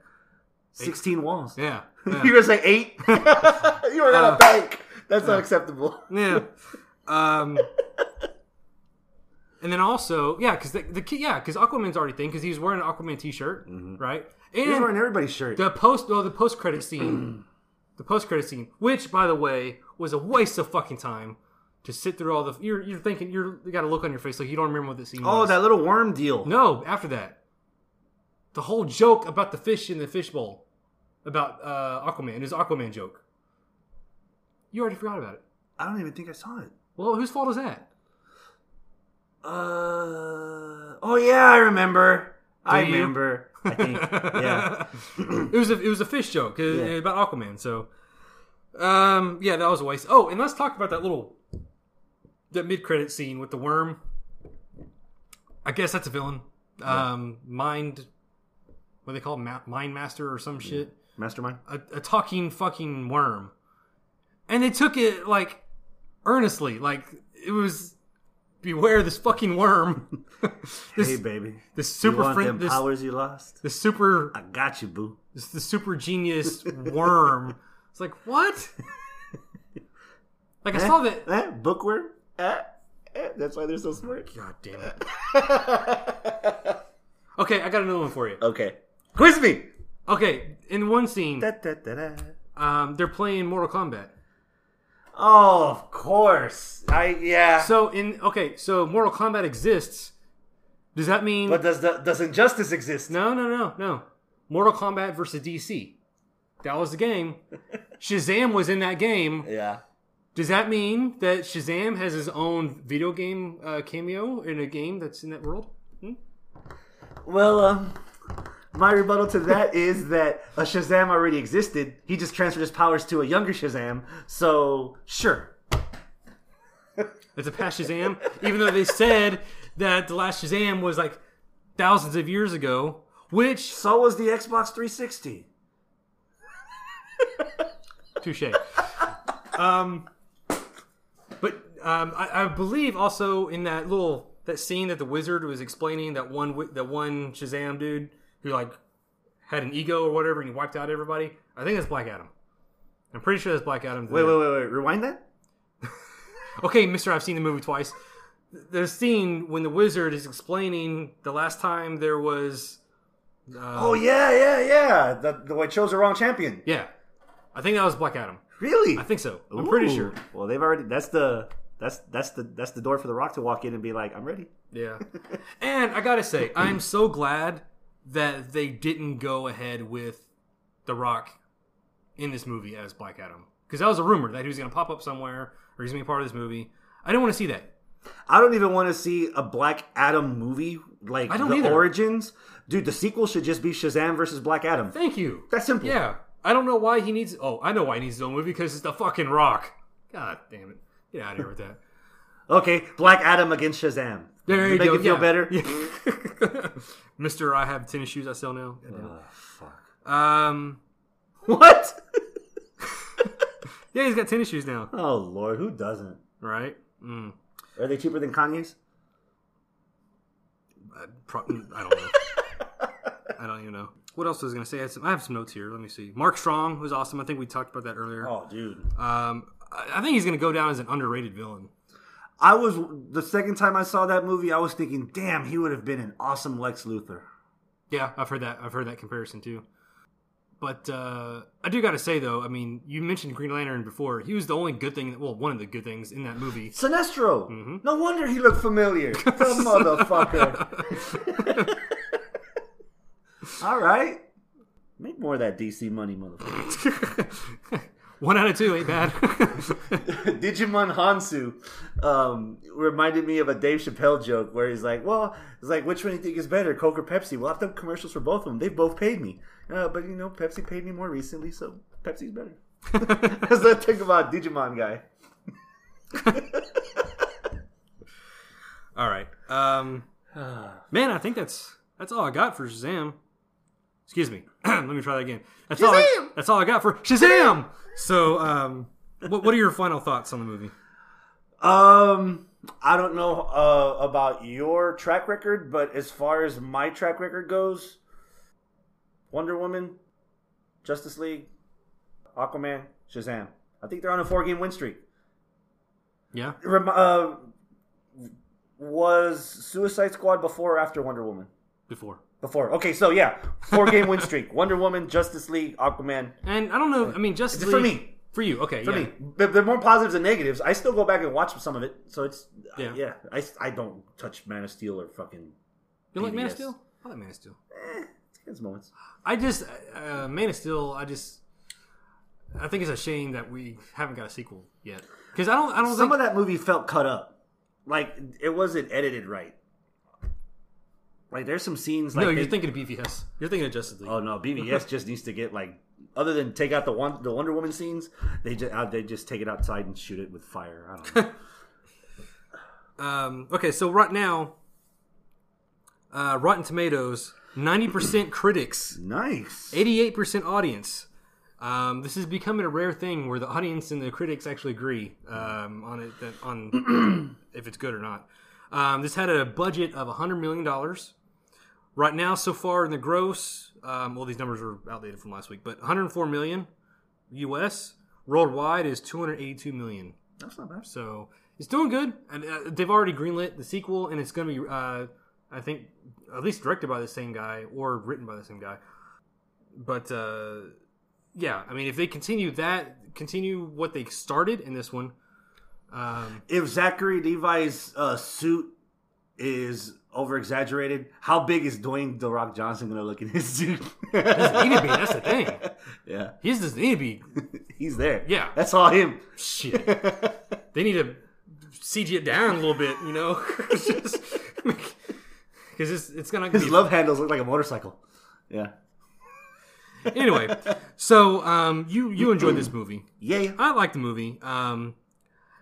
sixteen walls. Yeah, You're gonna say eight? you were gonna Uh, bank. That's unacceptable. yeah. Um, and then also, yeah, because the, the key, yeah, because Aquaman's already thing because he's wearing an Aquaman t-shirt, right? And He's wearing everybody's shirt. the post, oh, the post credit scene, the post credit scene, which by the way was a waste of fucking time to sit through all the. You're you're thinking you're you got a look on your face like you don't remember what the scene oh, was. that little worm deal. no, after that, the whole joke about the fish in the fishbowl about uh, Aquaman is Aquaman joke. You already forgot about it. I don't even think I saw it. Well, whose fault is that? Uh. Oh yeah, I remember. I you? remember. I think. yeah. it was a it was a fish joke uh, Yeah. about Aquaman. So, um, yeah, that was a waste. Oh, and let's talk about that little that mid credit scene with the worm. I guess that's a villain. Um, mind, what do they call it? Ma- mind master or some shit. Mastermind. A, a talking fucking worm, and they took it like earnestly, like it was beware this fucking worm. this hey, baby. this You super want friend, them this powers you lost? this super I got you, boo. It's the super genius worm. It's like what? Like I saw that. Eh? Bookworm? Eh? Eh? That's why they're so smart. God damn it. Okay, I got another one for you. okay. Quiz me. Okay, in one scene, da, da, da. um, they're playing Mortal Kombat. Oh, of course. I yeah. So in okay, so Mortal Kombat exists Does that mean But does the, does injustice exist? no, no, no, no? Mortal Kombat versus DC. That was the game. Shazam was in that game. Yeah. Does that mean that Shazam has his own video game uh, cameo in a game that's in that world? Hmm? Well, um, my rebuttal to that is that a Shazam already existed. He just transferred his powers to a younger Shazam. So sure. It's a past Shazam, even though they said that the last Shazam was like thousands of years ago, which So was the Xbox 360. touche. Um, but um, I, I believe also in that little that scene that the wizard was explaining that one that one Shazam dude who like had an ego or whatever and he wiped out everybody. I think that's Black Adam. I'm pretty sure that's Black Adam. Wait, wait, wait, wait. Rewind that. Okay, Mister, I've seen the movie twice. There's a scene when the wizard is explaining the last time there was. Uh, Oh yeah, yeah, yeah. The the way chose the wrong champion. yeah, I think that was Black Adam. Really? I think so. I'm pretty sure. Well, they've already. That's the. That's that's the that's the door for the Rock to walk in and be like, I'm ready. Yeah. and I gotta say, I'm so glad that they didn't go ahead with The Rock in this movie as Black Adam. Because that was a rumor that he was gonna pop up somewhere or he's gonna be part of this movie. I didn't want to see that. I don't even want to see a Black Adam movie like I don't the either. origins. Dude, the sequel should just be Shazam versus Black Adam. Thank you. That's simple. Yeah. I don't know why he needs. Oh, I know why he needs his own movie because it's the fucking Rock. God damn it. Get out of here with that. Okay, Black Adam against Shazam. There you Make go. it feel yeah. better. Yeah. Mister, I have tennis shoes I sell now. God damn it. Oh, fuck. Um. What? Yeah, he's got tennis shoes now. oh Lord, who doesn't? Right. Mm. Are they cheaper than Kanye's? I, pro- I don't know. I don't even know. What else was I going to say? I, had some, I have some notes here. Let me see. Mark Strong was awesome. I think we talked about that earlier. Oh, dude. Um, I, I think he's going to go down as an underrated villain. I was the second time I saw that movie. I was thinking, damn, he would have been an awesome Lex Luthor. Yeah, I've heard that. I've heard that comparison too. But uh, I do got to say though, I mean, you mentioned Green Lantern before. He was the only good thing. Well, one of the good things in that movie. Sinestro. Mm-hmm. No wonder he looked familiar. the motherfucker. All right. Make more of that DC money, motherfucker. one out of two ain't bad. Djimon Hounsou um, reminded me of a Dave Chappelle joke where he's like, "Well, it's like which one do you think is better, Coke or Pepsi?" Well, I've done commercials for both of them. They've both paid me, uh, but you know, Pepsi paid me more recently, so Pepsi's better. That's the thing about Djimon guy. all right, um, man, I think that's that's all I got for Shazam. Excuse me. Let me try that again. That's all. I, that's all I got for Shazam. So, um, what, what are your final thoughts on the movie? Um, I don't know uh, about your track record, but as far as my track record goes, Wonder Woman, Justice League, Aquaman, Shazam. I think they're on a four-game win streak. Yeah. Rem- uh, was Suicide Squad before or after Wonder Woman? Before. Before. Okay, so yeah, four game win streak. Wonder Woman, Justice League, Aquaman. And I don't know. I mean, Justice It's for me. For you, okay. For yeah. me, But they're more positives than negatives. I still go back and watch some of it, so it's Yeah. yeah. I, I don't touch Man of Steel or fucking. You like Man of Steel? I like Man of Steel. Eh, it's moments. I just uh, Man of Steel. I just I think it's a shame that we haven't got a sequel yet because I don't. I don't Some think. of that movie felt cut up, like it wasn't edited right. Like there's some scenes like no, they- you're thinking of BVS. You're thinking of Justice League. Oh no, BVS just needs to get like other than take out the one the Wonder Woman scenes, they just uh, they just take it outside and shoot it with fire. I don't know. Um, okay, so right now, uh, Rotten Tomatoes, ninety percent critics, nice. eighty-eight percent audience. Um, this is becoming a rare thing where the audience and the critics actually agree um, on it that, on if it's good or not. Um, this had a budget of hundred million dollars. Right now, so far in the gross, um, well, these numbers are outdated from last week, but 104 million U.S. Worldwide is 282 million. That's not bad. So it's doing good, and uh, they've already greenlit the sequel, and it's going to be, uh, I think, at least directed by the same guy or written by the same guy. But uh, yeah, I mean, if they continue that, continue what they started in this one, um, If Zachary Levi's uh, suit is over exaggerated. How big is Dwayne The Rock Johnson going to look in his suit? Doesn't need to be. That's the thing. yeah, He just doesn't need to be. he's there. Yeah. that's all him. Shit. They need to CG it down a little bit, you know? Because it's, it's to His be. love handles look like a motorcycle. Yeah, Anyway, so um, you, you enjoyed this movie. yeah. I like the movie. Um,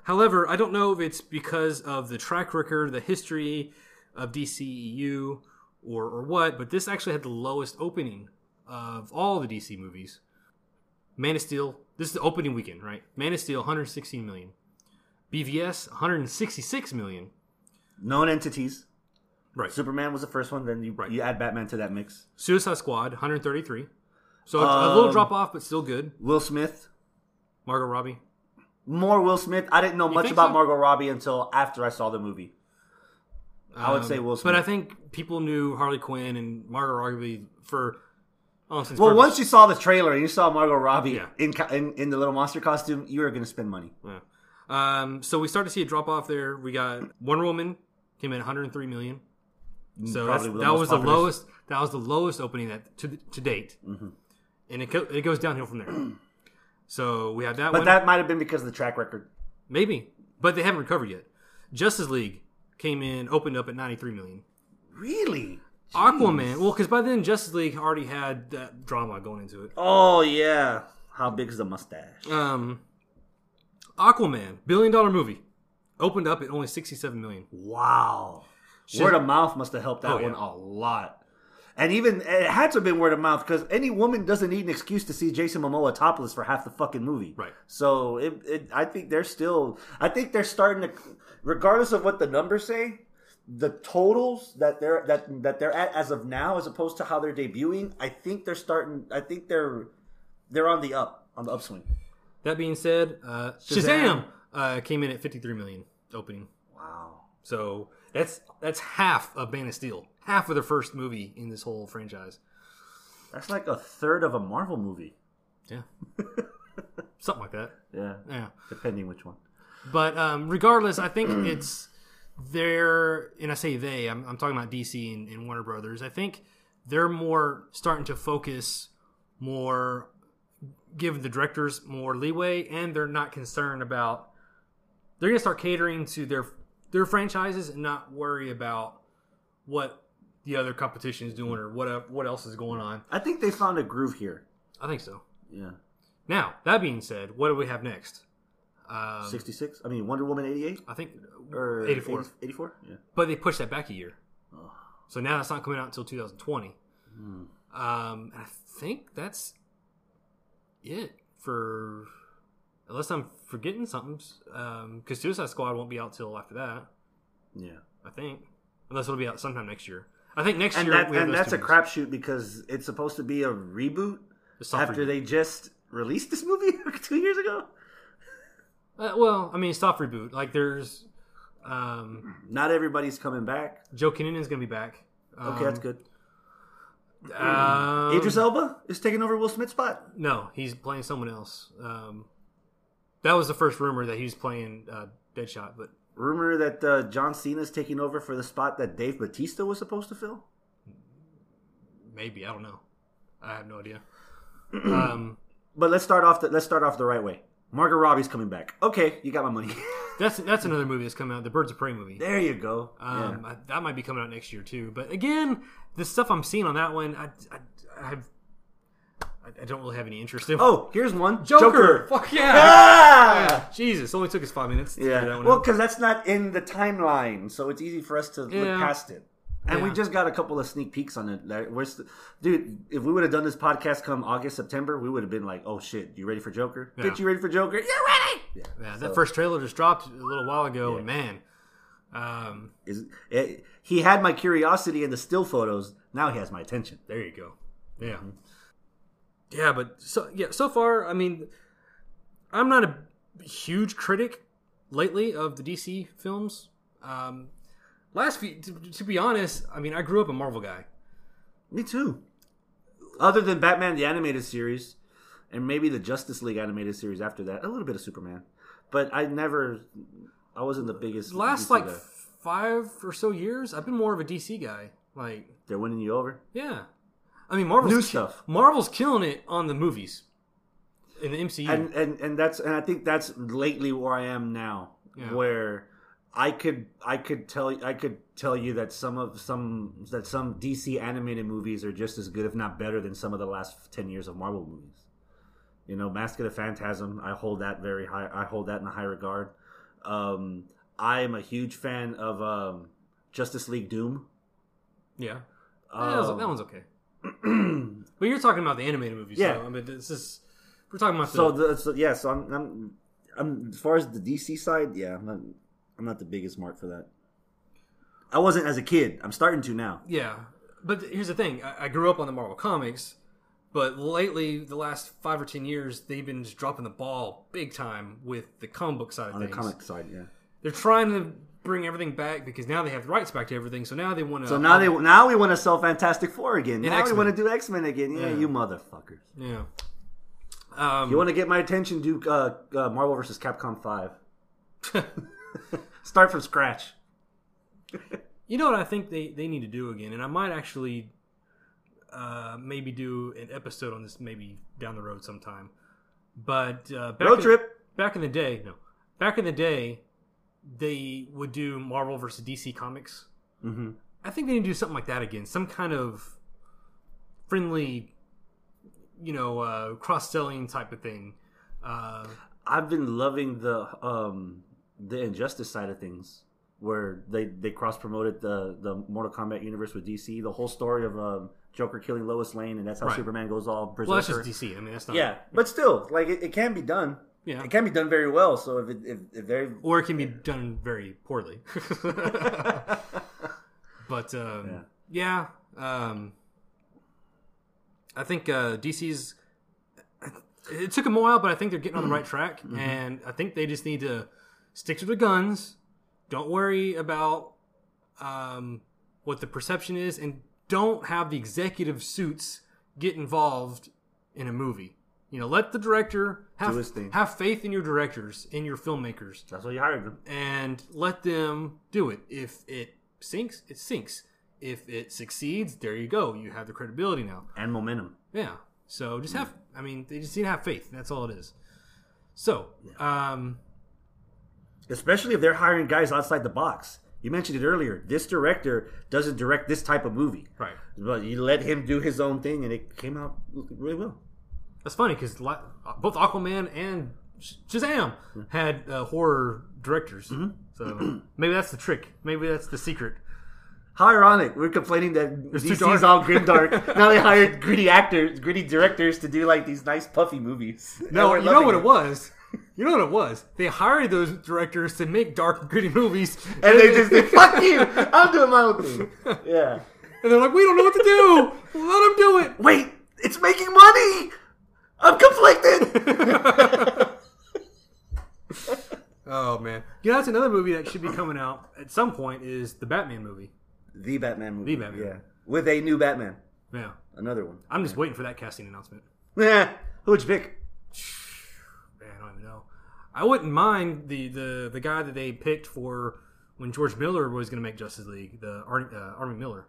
however, I don't know if it's because of the track record, the history of DCEU, or, or what, but this actually had the lowest opening of all the DC movies. Man of Steel, this is the opening weekend, right? Man of Steel, 116 million. BVS, 166 million. Known entities. Right. Superman was the first one. Then you Right. you add Batman to that mix. Suicide Squad, 133. So it's a little Um, drop off, but still good. Will Smith. Margot Robbie. More Will Smith. I didn't know much about so? Margot Robbie until after I saw the movie. I would say Will Smith. But I think people knew Harley Quinn and Margot Robbie for Well, purposes. once you saw the trailer and you saw Margot Robbie Yeah. in, co- in in the little monster costume, you were going to spend money. Yeah. Um, so we start to see a drop off there. We got Wonder Woman came in 103 million. So that's, Probably the that most was the popular. lowest. That was the lowest opening that to to date, Mm-hmm. and it go, it goes downhill from there. so we have that But one. that might have been because of the track record. maybe, but they haven't recovered yet. Justice League came in opened up at 93 million. Really? Aquaman, well, because by then Justice League already had that drama going into it. Oh yeah. How big is the mustache? Um, Aquaman, billion dollar movie, opened up at only 67 million. Wow. Shit. Word of mouth must have helped that Oh, yeah. one a lot. And even it had to have been word of mouth because any woman doesn't need an excuse to see Jason Momoa topless for half the fucking movie. Right. So it, it I think they're still. I think they're starting to, regardless of what the numbers say, the totals that they're that that they're at as of now, as opposed to how they're debuting. I think they're starting. I think they're they're on the up on the upswing. That being said, uh, Shazam. Shazam, uh, came in at 53 million opening. Wow. So that's that's half of Man of Steel, half of their first movie in this whole franchise. That's like a third of a Marvel movie. Yeah, something like that. Yeah. Yeah, Depending which one. but um, regardless, I think it's they're and I say they. I'm, I'm talking about DC and, and Warner Brothers. I think they're more starting to focus more, give the directors more leeway, and they're not concerned about. They're gonna start catering to their their franchises and not worry about what the other competition is doing or what what else is going on. I think they found a groove here. I think so. Yeah. Now that being said, what do we have next? Um, 66? I mean, Wonder Woman 88? I think Or 84. 80 84? Yeah. but they pushed that back a year. So now it's not coming out until 2020. Hmm. Um, I think that's it for, unless I'm forgetting something, because Suicide Squad won't be out till after that. Yeah. I think, unless it'll be out sometime next year. I think next And, year that, we have and those that's a two movies. crapshoot because it's supposed to be a reboot soft after reboot. they just released this movie two years ago. Uh, well, I mean, soft reboot. Like there's, um, Not everybody's coming back. Joel Kinnaman's gonna be back. Um, Okay, that's good. Um, Idris Elba is taking over Will Smith's spot. No, he's playing someone else. Um, that was the first rumor that he was playing uh, Deadshot, but Rumor that uh, John Cena's taking over for the spot that Dave Bautista was supposed to fill. maybe I don't know. I have no idea. um, But let's start off the let's start off the right way. Margot Robbie's coming back. Okay, you got my money. that's that's another movie that's coming out, the Birds of Prey movie. there you go. Um, I, that might be coming out next year too. But again, the stuff I'm seeing on that one, I, I, I have, I, I don't really have any interest in. Oh, here's one. Joker! Fuck yeah! Ah! Jesus, only took us five minutes. To Yeah. that one Well, because that's not in the timeline, so it's easy for us to Yeah. look past it. And we just got a couple of sneak peeks on it. Like, We're st- dude, if we would have done this podcast come August, September, we would have been like, "Oh shit, you ready for Joker? Yeah. Get you ready for Joker? You're ready." Yeah. yeah, so- that first trailer just dropped a little while ago, Yeah. and man, um, Is it, he had my curiosity in the still photos. Now he has my attention. There you go. Yeah. Yeah, but so yeah, so far, I mean, I'm not a huge critic lately of the DC films. Um, last few, to, to be honest, I mean, I grew up a Marvel guy. Me too. Other than Batman the animated series, and maybe the Justice League animated series after that, a little bit of Superman, but I never, I wasn't the biggest. Last DC like guy. five or so years, I've been more of a DC guy. Like, They're winning you over. yeah, I mean Marvel's New stuff. Marvel's killing it on the movies in the MCU. and and and that's and I think that's lately where I am now, Yeah. where I could I could tell I could tell you that some of some that some DC animated movies are just as good, if not better, than some of the last ten years of Marvel movies. You know, Mask of the Phantasm, I hold that very high. I hold that in a high regard. Um, I am a huge fan of um, Justice League Doom. yeah, that, was- Um, that one's okay. but you're talking about the animated movies. Yeah. so, I mean, this is we're talking about So, the, the, so yeah, so I'm, I'm, I'm as far as the DC side, yeah, I'm not, I'm not the biggest mark for that. I wasn't as a kid. I'm starting to now. Yeah, but here's the thing: I, I grew up on the Marvel comics, but lately, the last five or ten years, they've been just dropping the ball big time with the comic book side of On the things. comic side, yeah. They're trying to bring everything back because now they have the rights back to everything. So now they want to. So now they now we want to sell Fantastic Four again. Now we X-Men. want to do X Men again. Yeah, Yeah. you motherfuckers. yeah. Um, You want to get my attention? Do uh, uh, Marvel versus Capcom Five. Start from scratch. You know what I think they, they need to do again, and I might actually uh, maybe do an episode on this maybe down the road sometime. But uh, back Road in, trip. Back in the day, no, back in the day, they would do Marvel versus DC comics. Mm-hmm. I think they need to do something like that again. Some kind of friendly, you know, uh, cross selling type of thing. Uh, I've been loving the um the injustice side of things where they they cross promoted the the Mortal Kombat universe with DC. The whole story of um, Joker killing Lois Lane and that's how Right. Superman goes all berserker. well, that's just DC. I mean, that's not. yeah, but still, like it, it can be done. Yeah. It can be done very well. So if it, if, if they Or it can be done very poorly. but um, yeah, um, I think uh, DC's. It took them a while, but I think they're getting on the right track, and I think they just need to stick to the guns. Don't worry about um, what the perception is, and don't have the executive suits get involved in a movie. You know, let the director have Do his thing. have faith in your directors, in your filmmakers that's why you hired them. and let them do it. If it sinks, it sinks. If it succeeds, there you go. You have the credibility now. And momentum. Yeah. So just have, I mean, they just need to have faith. That's all it is. So, um, Especially if they're hiring guys outside the box. You mentioned it earlier. This director doesn't direct this type of movie. right. But you let him do his own thing and it came out really well. That's funny because both Aquaman and Sh- Shazam had uh, horror directors. So maybe that's the trick. Maybe that's the secret. How ironic. We're complaining that too DC's dark. all grim dark. now they hired gritty actors, gritty directors to do like these nice puffy movies. No, we're you know loving what it was. You know what it was. They hired those directors to make dark, and gritty movies, And they just say, fuck you! I'm doing my own thing. Yeah. and they're like, "We don't know what to do. Let them do it." Wait, it's making money! I'm conflicted! Oh man, you know that's another movie that should be coming out at some point. Is the Batman movie? the Batman movie. The Batman. Yeah. With a new Batman. Yeah, Another one. I'm just waiting for that casting announcement. Yeah. Who'd you pick? Man, I don't even know. I wouldn't mind the the the guy that they picked for when George Miller was going to make Justice League, the Ar- uh, Armie Miller,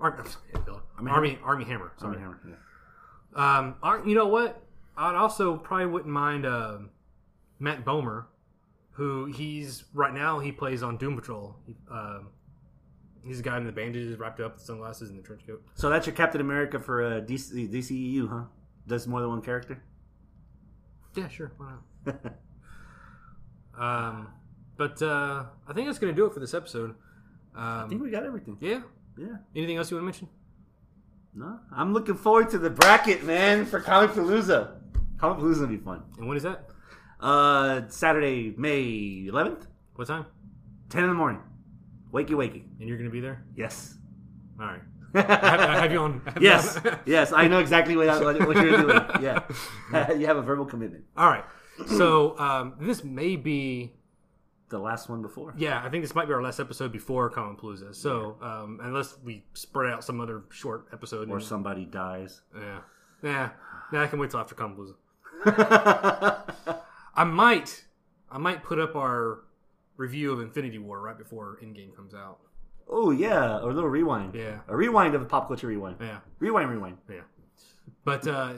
Ar- I'm sorry, Miller. Armie Armie Hammer. Sorry. Yeah. Um, you know what? I'd also probably wouldn't mind um Matt Bomer, who he's right now he plays on Doom Patrol. He, um, he's the guy in the bandages, wrapped up, the sunglasses, and the trench coat. So that's your Captain America for uh, DC, DCEU, huh? Does more than one character? Yeah, sure. Why not? um, but uh, I think that's going to do it for this episode. I think Um, we got everything. yeah. Yeah. Anything else you want to mention? No, I'm looking forward to the bracket, man, for Comic Palooza. Comic Palooza will be fun. And when is that? Uh, Saturday, May 11th, What time? 10 in the morning. Wakey, wakey. And you're going to be there? Yes. All right. I have, I have you on. I have you yes, on- yes, I know exactly what, what, you're doing. Yeah, you have a verbal commitment. All right. So um, this may be The last one before. Yeah, I think this might be our last episode before Comic Palooza. So, um, unless we spread out some other short episode, Or and- somebody dies. yeah, yeah, yeah, I can wait till after Comic Palooza. I might, I might put up our review of Infinity War right before Endgame comes out. Oh yeah, or a little rewind. Yeah. a rewind of a pop culture rewind. Yeah, Rewind, rewind. yeah. But uh,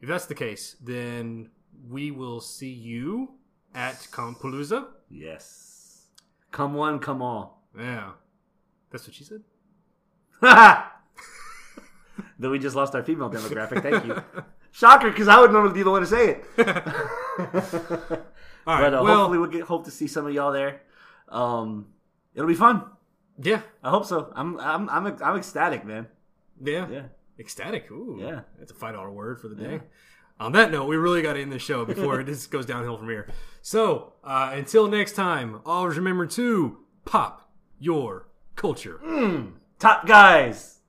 if that's the case, then we will see you at Compalooza. Yes. Come one, come all. Yeah, that's what she said. Though we just lost our female demographic. Thank you. Shocker, because I would normally be the one to say it. All right. but uh, well, hopefully we'll get hope to see some of y'all there. Um, it'll be fun. yeah, I hope so. I'm I'm I'm I'm ecstatic, man. yeah, Yeah. Ecstatic. Ooh, Yeah. That's a five dollar word for the day. Yeah. On that note, we really got to end the show before this goes downhill from here. So uh, until next time, always remember to pop your culture. Top guys.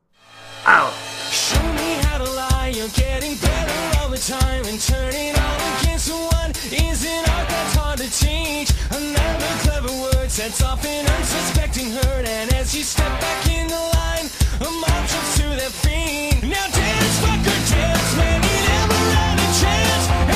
Out. Show me how to lie, you're getting better all the time And turning all against one. Is an art that's hard to teach? Another clever word sets off an unsuspecting herd. And as you step back in the line, a mob jumps to their feet. Now dance, fucker, dance, man, you never had a chance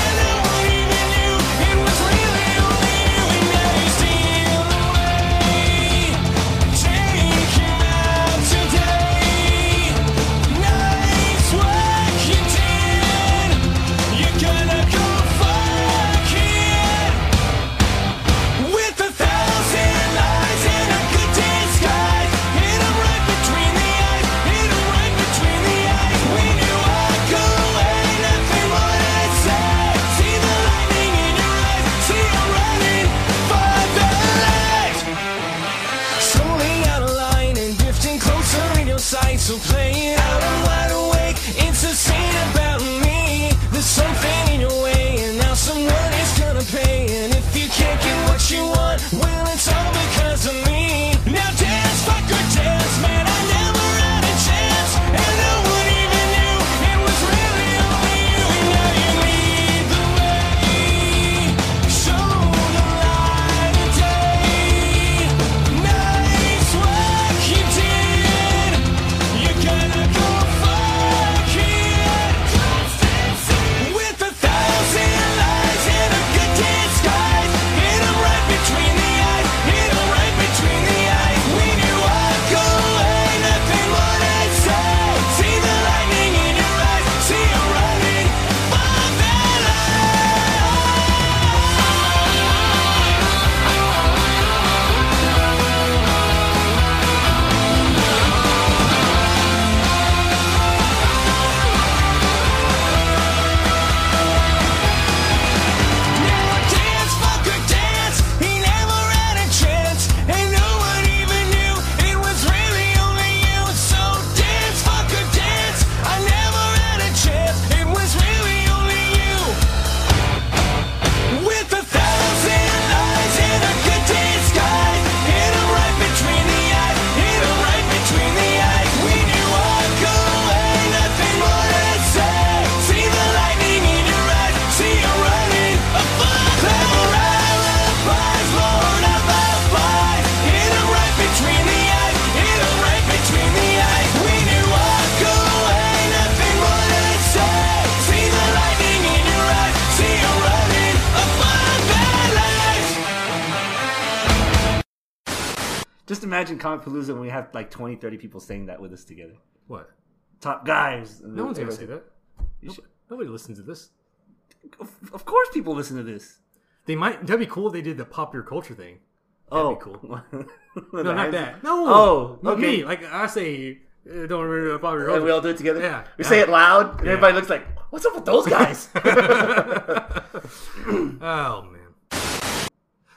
Palooza when we have like 20, 30 people saying that with us together. What? Top guys. No one's gonna say that. Nobody, nobody listens to this. Of, of course, people listen to this. They might. That'd be cool. if They did the popular culture thing. oh, be cool. no, No, not that. No. Oh, okay. me. Like I say, uh, don't remember the popular And culture. we all do it together. Yeah. We Yeah. say it loud, and everybody looks like, "What's up with those guys?" oh man.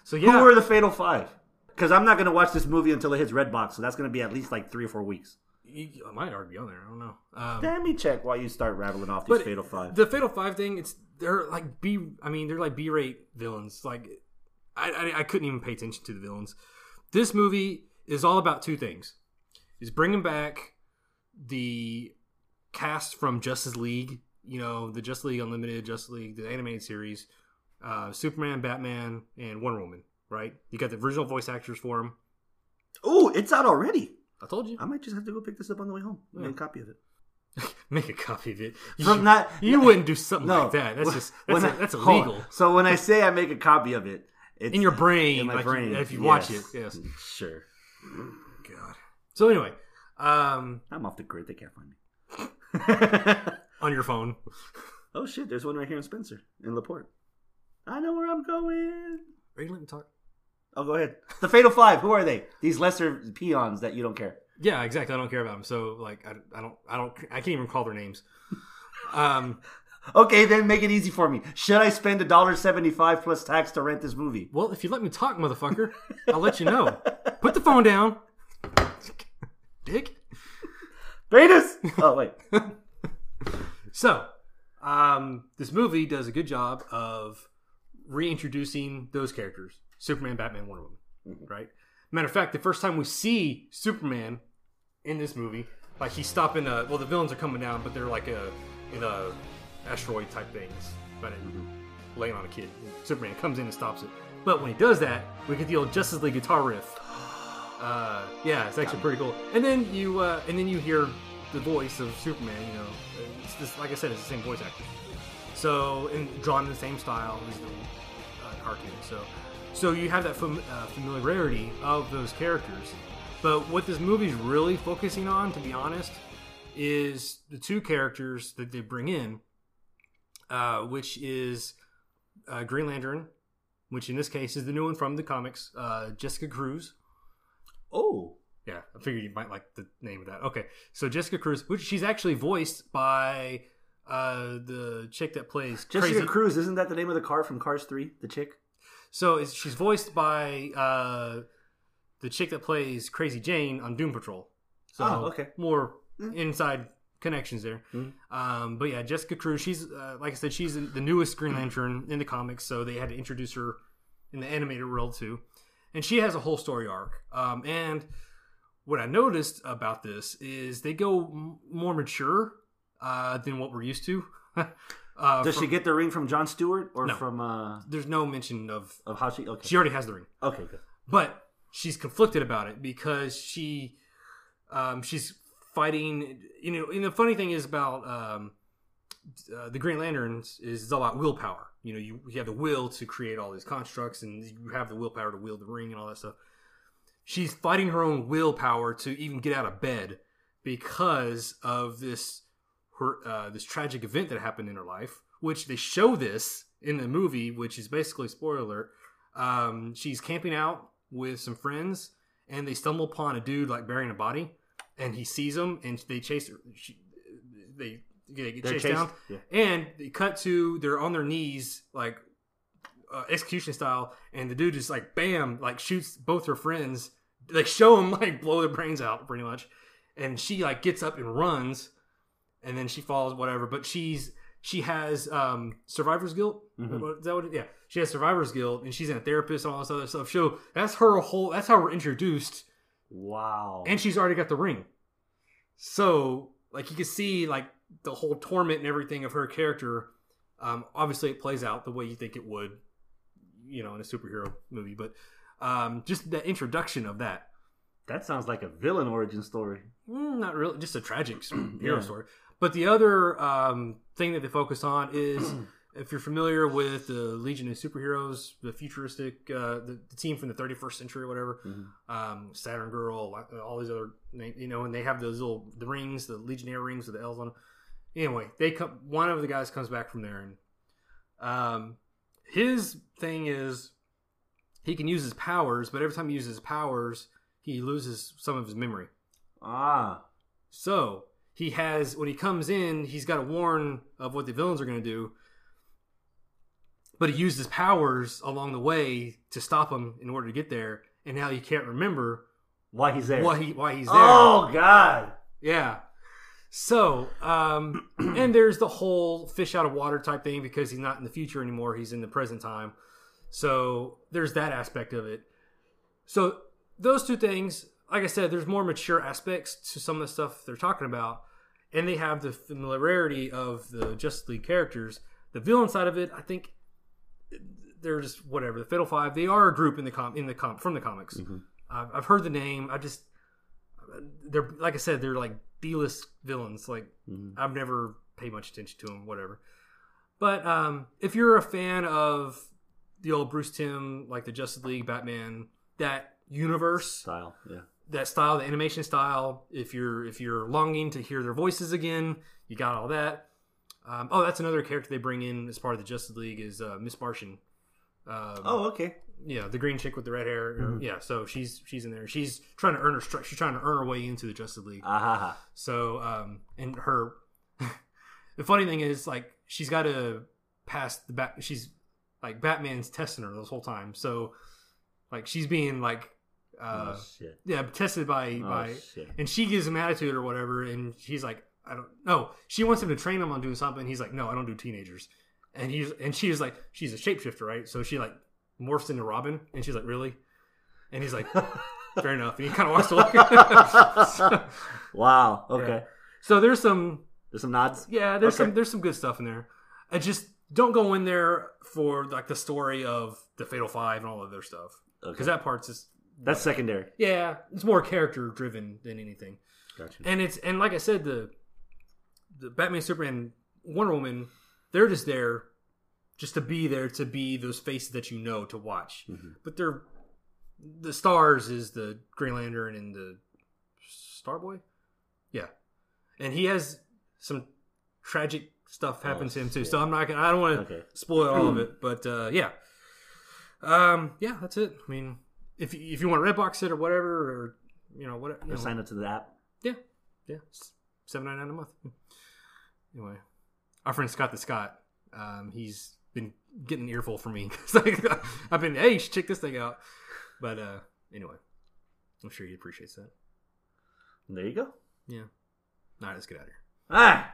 So yeah, Who were the Fatal Five? Because I'm not going to watch this movie until it hits Redbox, so that's going to be at least like three or four weeks. you, I might already be on there. I don't know. Um, Let me check while you start rattling off these Fatal Five. the Fatal Five thing, it's they're like B. I mean, they're like B-rate villains. Like I, I, I couldn't even pay attention to the villains. This movie is all about two things: is bringing back the cast from Justice League. You know, the Justice League Unlimited, Justice League, the animated series, uh, Superman, Batman, and Wonder Woman. Right? You got the original voice actors for them. oh, it's out already. I told you. I might just have to go pick this up on the way home. Make a copy of it. Make a copy of it. You, From not- you wouldn't do something No, like that. That's just that's, a, I- that's on. illegal. So when I say I make a copy of it, It's in your brain, in my like you- brain. if you watch it. Yes. Yes. Sure. God. So anyway, um, I'm off the grid. They can't find me. on your phone. oh shit! There's one right here in Spencer in Laporte. I know where I'm going. Are you letting me talk? Oh, go ahead. The Fatal Five. Who are they? These lesser peons that you don't care. Yeah, exactly. I don't care about them. So like, I, I don't, I don't, I can't even call their names. Um, Okay, then make it easy for me. Should I spend a dollar seventy-five plus tax to rent this movie? well, if you let me talk, motherfucker, I'll let you know. Put the phone down, dick. Venus. Oh wait. So, um, this movie does a good job of reintroducing those characters: Superman, Batman, Wonder Woman. Right. Matter of fact, the first time we see Superman in this movie, like he's stopping. A, well, the villains are coming down, but they're like a in a asteroid type things, but it, laying on a kid. Superman comes in and stops it. But when he does that, we get the old Justice League guitar riff. Uh, yeah, it's actually pretty cool. And then you uh, and then you hear the voice of Superman. You know, it's just like I said, it's the same voice actor. So and drawn in the same style as the uh, cartoon. So so you have that fam- uh, familiarity of those characters. But what this movie's really focusing on, to be honest, is the two characters that they bring in, uh, which is uh, Green Lantern, which in this case is the new one from the comics, uh, Jessica Cruz. Oh. Yeah, I figured you might like the name of that. Okay, so Jessica Cruz, which she's actually voiced by uh, the chick that plays Jessica Crazy. Cruz, isn't that the name of the car from Cars 3? The chick? So she's voiced by uh, the chick that plays Crazy Jane on Doom Patrol. So Oh, okay. more inside connections there. Mhm. Um, but yeah, Jessica Cruz. She's uh, like I said, she's the newest Green Lantern in the comics, so they had to introduce her in the animated world too. And she has a whole story arc. Um, and what I noticed about this is they go m- more mature uh, than what we're used to. uh, Does from- she get the ring from John Stewart or No. from uh There's no mention of. of how she okay. She already has the ring. okay, good. but she's conflicted about it because she um, she's fighting you know and the funny thing is about um, uh, the green lanterns is it's all about willpower you know you, you have the will to create all these constructs and you have the willpower to wield the ring and all that stuff she's fighting her own willpower to even get out of bed because of this her uh, this tragic event that happened in her life which they show this in the movie which is basically spoiler alert um, she's camping out with some friends and they stumble upon a dude like burying a body and he sees them and they chase her she, they, they get chased, chased- down yeah. and they cut to they're on their knees like uh, execution style and the dude just like bam like shoots both her friends they show them like blow their brains out pretty much and she like gets up and runs and then she falls whatever. But she's she has um survivor's guilt? Mhm. What- is that what it, yeah. She has survivor's guilt and she's in a therapist and all this other stuff. So that's her whole that's how we're introduced. Wow. and she's already got the ring. So like you can see like the whole torment and everything of her character. Um obviously it plays out the way you think it would you know in a superhero movie. But um just the introduction of that. That sounds like a villain origin story. Mm, not really just a tragic hero Yeah. story but the other um, thing that they focus on is if you're familiar with the legion of superheroes the futuristic uh, the, the team from the 31st century or whatever um, saturn girl all these other you know and they have those little the rings the legionnaire rings with the l's on them anyway they come one of the guys comes back from there and um, his thing is he can use his powers but every time he uses his powers he loses some of his memory. Ah. so he has when he comes in, he's got to warn of what the villains are going to do. But he used his powers along the way to stop them in order to get there, and now he can't remember Why he's there. why he why he's there. Oh God. Yeah. So, um, and there's the whole fish out of water type thing because he's not in the future anymore; he's in the present time. So there's that aspect of it. So those two things, like I said, there's more mature aspects to some of the stuff they're talking about, and they have the familiarity of the Justice League characters. The villain side of it, I think, they're just whatever. The Fatal Five, they are a group in the com in the com from the comics. I've, I've heard the name. I just they're like I said, they're like B-list villains. Like I've never paid much attention to them. Whatever. But um, if you're a fan of the old Bruce Timm, like the Justice League, Batman, that universe, Style. Yeah. That style, the animation style. If you're if you're longing to hear their voices again, you got all that. Um, oh, that's another character they bring in as part of the Justice League is uh, Miss Martian. Um, Oh, okay. yeah, the green chick with the red hair. Mm-hmm. Yeah, so she's she's in there. She's trying to earn her she's trying to earn her way into the Justice League. Ah ha. So, um, and her, the funny thing is, like, she's got to pass the bat. She's like Batman's testing her this whole time. So, like, she's being like, uh, oh shit. yeah, tested by Oh by, shit. and she gives him attitude or whatever, and he's like, I don't know. She wants him to train him on doing something. He's like, no, I don't do teenagers. And he's and she's like, she's a shapeshifter, right? So she like morphs into Robin, and she's like, really? And he's like, fair enough. And he kind of walks away. so, Wow. Okay. so there's some There's some nods. yeah, there's Okay. some there's some good stuff in there. I just don't go in there for like the story of the Fatal Five and all of their stuff because Okay. that part's just That's secondary. yeah, it's more character driven than anything. Gotcha. And it's and like I said, the the Batman, Superman, Wonder Woman, they're just there just to be there to be those faces that you know to watch. But they're the stars is the Green Lantern and the Starboy. Yeah, and he has some tragic stuff happen Oh, to him too. shit. So I'm not gonna. I don't want to Okay. spoil all of it, but uh, yeah, um, yeah, that's it. I mean, if you- if you want to Redbox it or whatever, or you know whatever, you Or know, sign up to the app. yeah, yeah, seven ninety nine a month. Anyway, our friend Scott the Scott, um, he's been getting an earful from me. I've been, hey, check this thing out. But uh, anyway, I'm sure he appreciates that. There you go. Yeah. All right, let's get out of here. Ah.